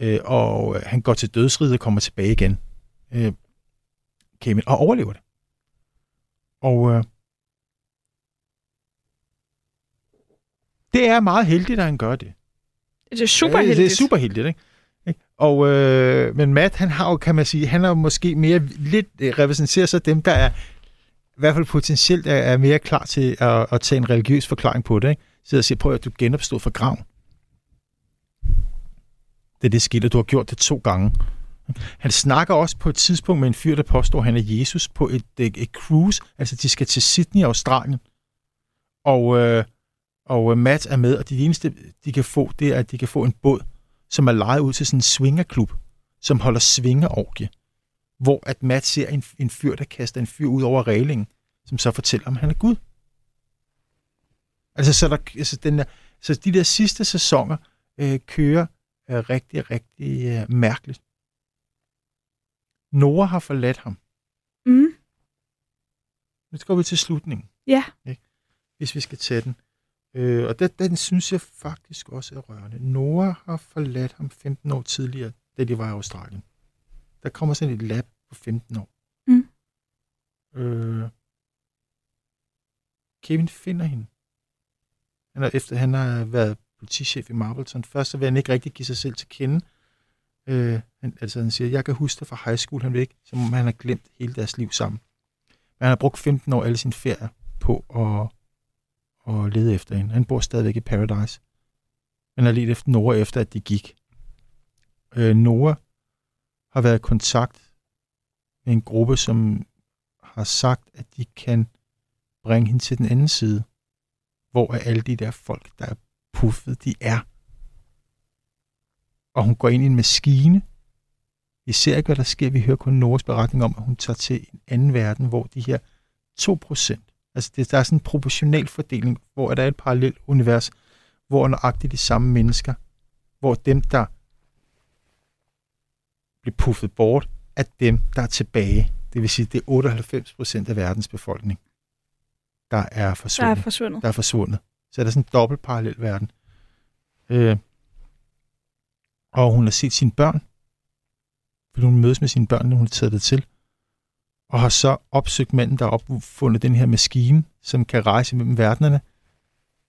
Speaker 3: Øh, og øh, han går til dødsriget og kommer tilbage igen. Øh, Kevin, og overlever det. Og øh, det er meget heldigt, at han gør det.
Speaker 2: Det er super
Speaker 3: Ja,
Speaker 2: heldigt.
Speaker 3: Det er super heldigt, ikke? Ikke? Og, øh, men Matt, han har jo, kan man sige, han er jo måske mere lidt øh, repræsenterer så dem, der er i hvert fald potentielt er, er mere klar til at, at tage en religiøs forklaring på det. Ikke? Så jeg siger, prøv at du genopstod fra graven. Det er det skete, du har gjort det to gange. Han snakker også på et tidspunkt med en fyr, der påstår, at han er Jesus på et, et, et cruise. Altså, de skal til Sydney, Australien. Og, øh, og øh, Matt er med, og det eneste, de kan få, det er, at de kan få en båd, som er lejet ud til sådan en swingerklub, som holder svingerorgie. Hvor at Matt ser en, en fyr, der kaster en fyr ud over reglingen, som så fortæller, om han er Gud. Altså, så, der, altså den der, så de der sidste sæsoner øh, kører øh, rigtig, rigtig øh, mærkeligt. Nora har forladt ham.
Speaker 2: Mm.
Speaker 3: Nu går vi til slutningen,
Speaker 2: Ja.
Speaker 3: hvis vi skal tage den. Øh, og den, den synes jeg faktisk også er rørende. Nora har forladt ham 15 år tidligere, da de var i Australien. Der kommer sådan et lab på 15 år.
Speaker 2: Mm.
Speaker 3: Øh, Kevin finder hende. Han er, efter han har været politichef i Marbleton. Først så vil han ikke rigtig give sig selv til kende. Øh, han, altså han siger, jeg kan huske dig fra high school. Han vil ikke, som om han har glemt hele deres liv sammen. Men han har brugt 15 år alle sine ferier på at, at lede efter hende. Han bor stadigvæk i Paradise. Han har lidt efter Nora efter, at de gik. Øh, Nora har været i kontakt med en gruppe, som har sagt, at de kan bringe hende til den anden side, hvor er alle de der folk, der er puffet de er. Og hun går ind i en maskine. Vi ser ikke, hvad der sker. Vi hører kun Noras beretning om, at hun tager til en anden verden, hvor de her 2%, altså det, der er sådan en proportional fordeling, hvor der er et parallelt univers, hvor nøjagtigt de samme mennesker, hvor dem, der bliver puffet bort, er dem, der er tilbage. Det vil sige, det er 98 procent af verdens befolkning, der er
Speaker 2: Der
Speaker 3: forsvundet.
Speaker 2: er forsvundet.
Speaker 3: Der er forsvundet. Så er der sådan en dobbelt parallel verden. Øh, og hun har set sine børn, fordi hun mødes med sine børn, når hun er taget det til, og har så opsøgt manden, der har opfundet den her maskine, som kan rejse mellem verdenerne,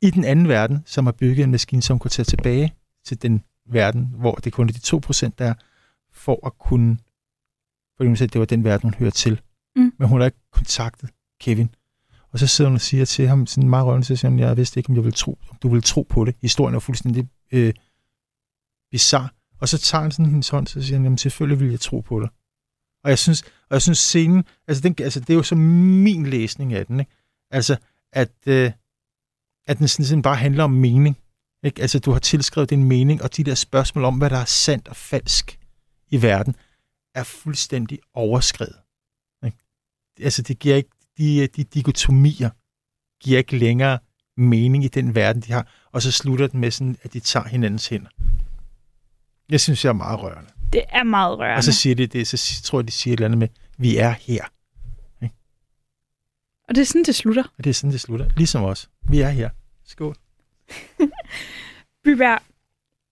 Speaker 3: i den anden verden, som har bygget en maskine, som kunne tage tilbage til den verden, hvor det kun er de 2%, der er, for at kunne, fordi hun sagde, at det var den verden, hun hører til.
Speaker 2: Mm.
Speaker 3: Men hun har ikke kontaktet Kevin. Og så sidder hun og siger til ham, sådan meget rørende, så siger hun, jeg vidste ikke, om jeg ville tro, om du ville tro på det. Historien er fuldstændig øh, bizarre. Og så tager han sådan hendes hånd, så siger han, jamen selvfølgelig vil jeg tro på det. Og jeg synes, og jeg synes scenen, altså, den, altså det er jo så min læsning af den, ikke? Altså, at, øh, at den sådan, sådan bare handler om mening. Ikke? Altså, du har tilskrevet din mening, og de der spørgsmål om, hvad der er sandt og falsk i verden, er fuldstændig overskrevet. Ikke? Altså, det giver ikke, de, de dikotomier giver ikke længere mening i den verden, de har, og så slutter den med sådan, at de tager hinandens hænder. Jeg synes, jeg er meget rørende.
Speaker 2: Det er meget rørende.
Speaker 3: Og så siger de det, så tror jeg, de siger et eller andet med, vi er her.
Speaker 2: Og det er sådan, det slutter.
Speaker 3: Og det er sådan, det slutter. Ligesom os. Vi er her. Skål. (laughs)
Speaker 2: Byberg,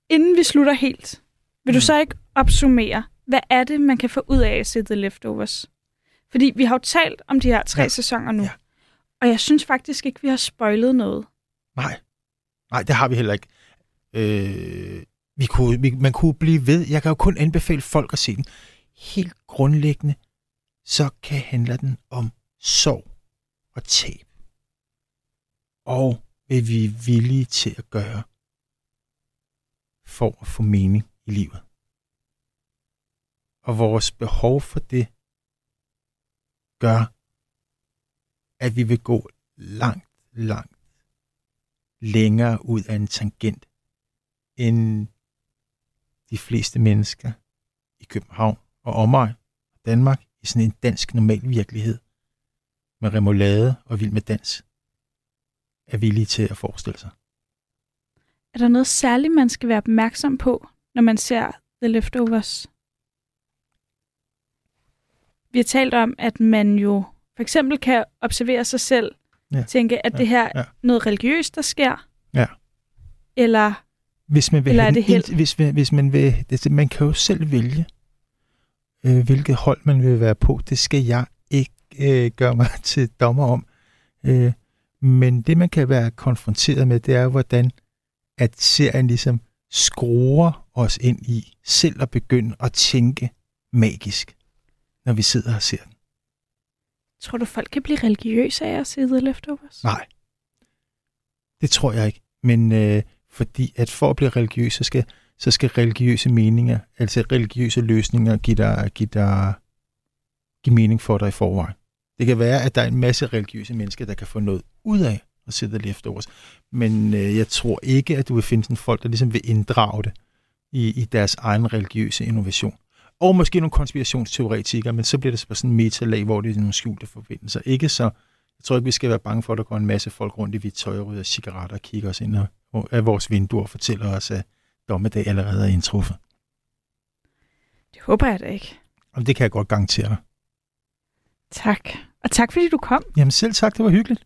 Speaker 2: inden vi slutter helt, vil du
Speaker 3: Mm.
Speaker 2: så ikke opsummere, hvad er det, man kan få ud af at se The Leftovers? Fordi vi har jo talt om de her tre
Speaker 3: Ja.
Speaker 2: sæsoner nu,
Speaker 3: Ja.
Speaker 2: og jeg synes faktisk ikke, vi har spoilet noget.
Speaker 3: Nej. Nej, det har vi heller ikke. Øh, vi kunne, vi, man kunne blive ved. Jeg kan jo kun anbefale folk at se den. Helt grundlæggende, så kan handle den om sorg og tab. Og hvad vi er villige til at gøre for at få mening i livet. Og vores behov for det gør, at vi vil gå langt, langt længere ud af en tangent, end de fleste mennesker i København og omegn og Danmark i sådan en dansk normal virkelighed med remoulade og vild med dans er villige til at forestille sig.
Speaker 2: Er der noget særligt, man skal være opmærksom på, når man ser The Leftovers? Vi har talt om, at man jo for eksempel kan observere sig selv,
Speaker 3: Ja.
Speaker 2: tænke, at
Speaker 3: Ja,
Speaker 2: det her
Speaker 3: ja.
Speaker 2: er noget religiøst, der sker.
Speaker 3: Ja.
Speaker 2: Eller
Speaker 3: Hvis man vil
Speaker 2: Eller er det held?
Speaker 3: hvis, hvis man vil, det, man kan jo selv vælge, øh, hvilket hold man vil være på. Det skal jeg ikke øh, gøre mig (laughs) til dommer om. Øh, men det, man kan være konfronteret med, det er, hvordan at serien ligesom skruer os ind i selv at begynde at tænke magisk, når vi sidder og ser den.
Speaker 2: tror du, folk kan blive religiøse af at se The Leftovers?
Speaker 3: Nej, det tror jeg ikke. Men øh, fordi at for at blive religiøs, så skal, så skal religiøse meninger, altså religiøse løsninger, give dig, give dig give mening for dig i forvejen. Det kan være, at der er en masse religiøse mennesker, der kan få noget ud af at sidde lige efterårs. Men øh, jeg tror ikke, at du vil finde sådan folk, der ligesom vil inddrage det i, i deres egen religiøse innovation. Og måske nogle konspirationsteoretikere, men så bliver det på sådan en metalag, hvor det er nogle skjulte forbindelser. Ikke så, jeg tror ikke, vi skal være bange for, at der går en masse folk rundt i hvidt tøj og ryger cigaretter og kigger os ind af vores vinduer og fortæller os, at dommedag allerede er indtruffet.
Speaker 2: Det håber jeg da ikke.
Speaker 3: Og det kan jeg godt garantere dig.
Speaker 2: Tak. Og tak fordi du kom.
Speaker 3: Jamen selv tak, det var hyggeligt.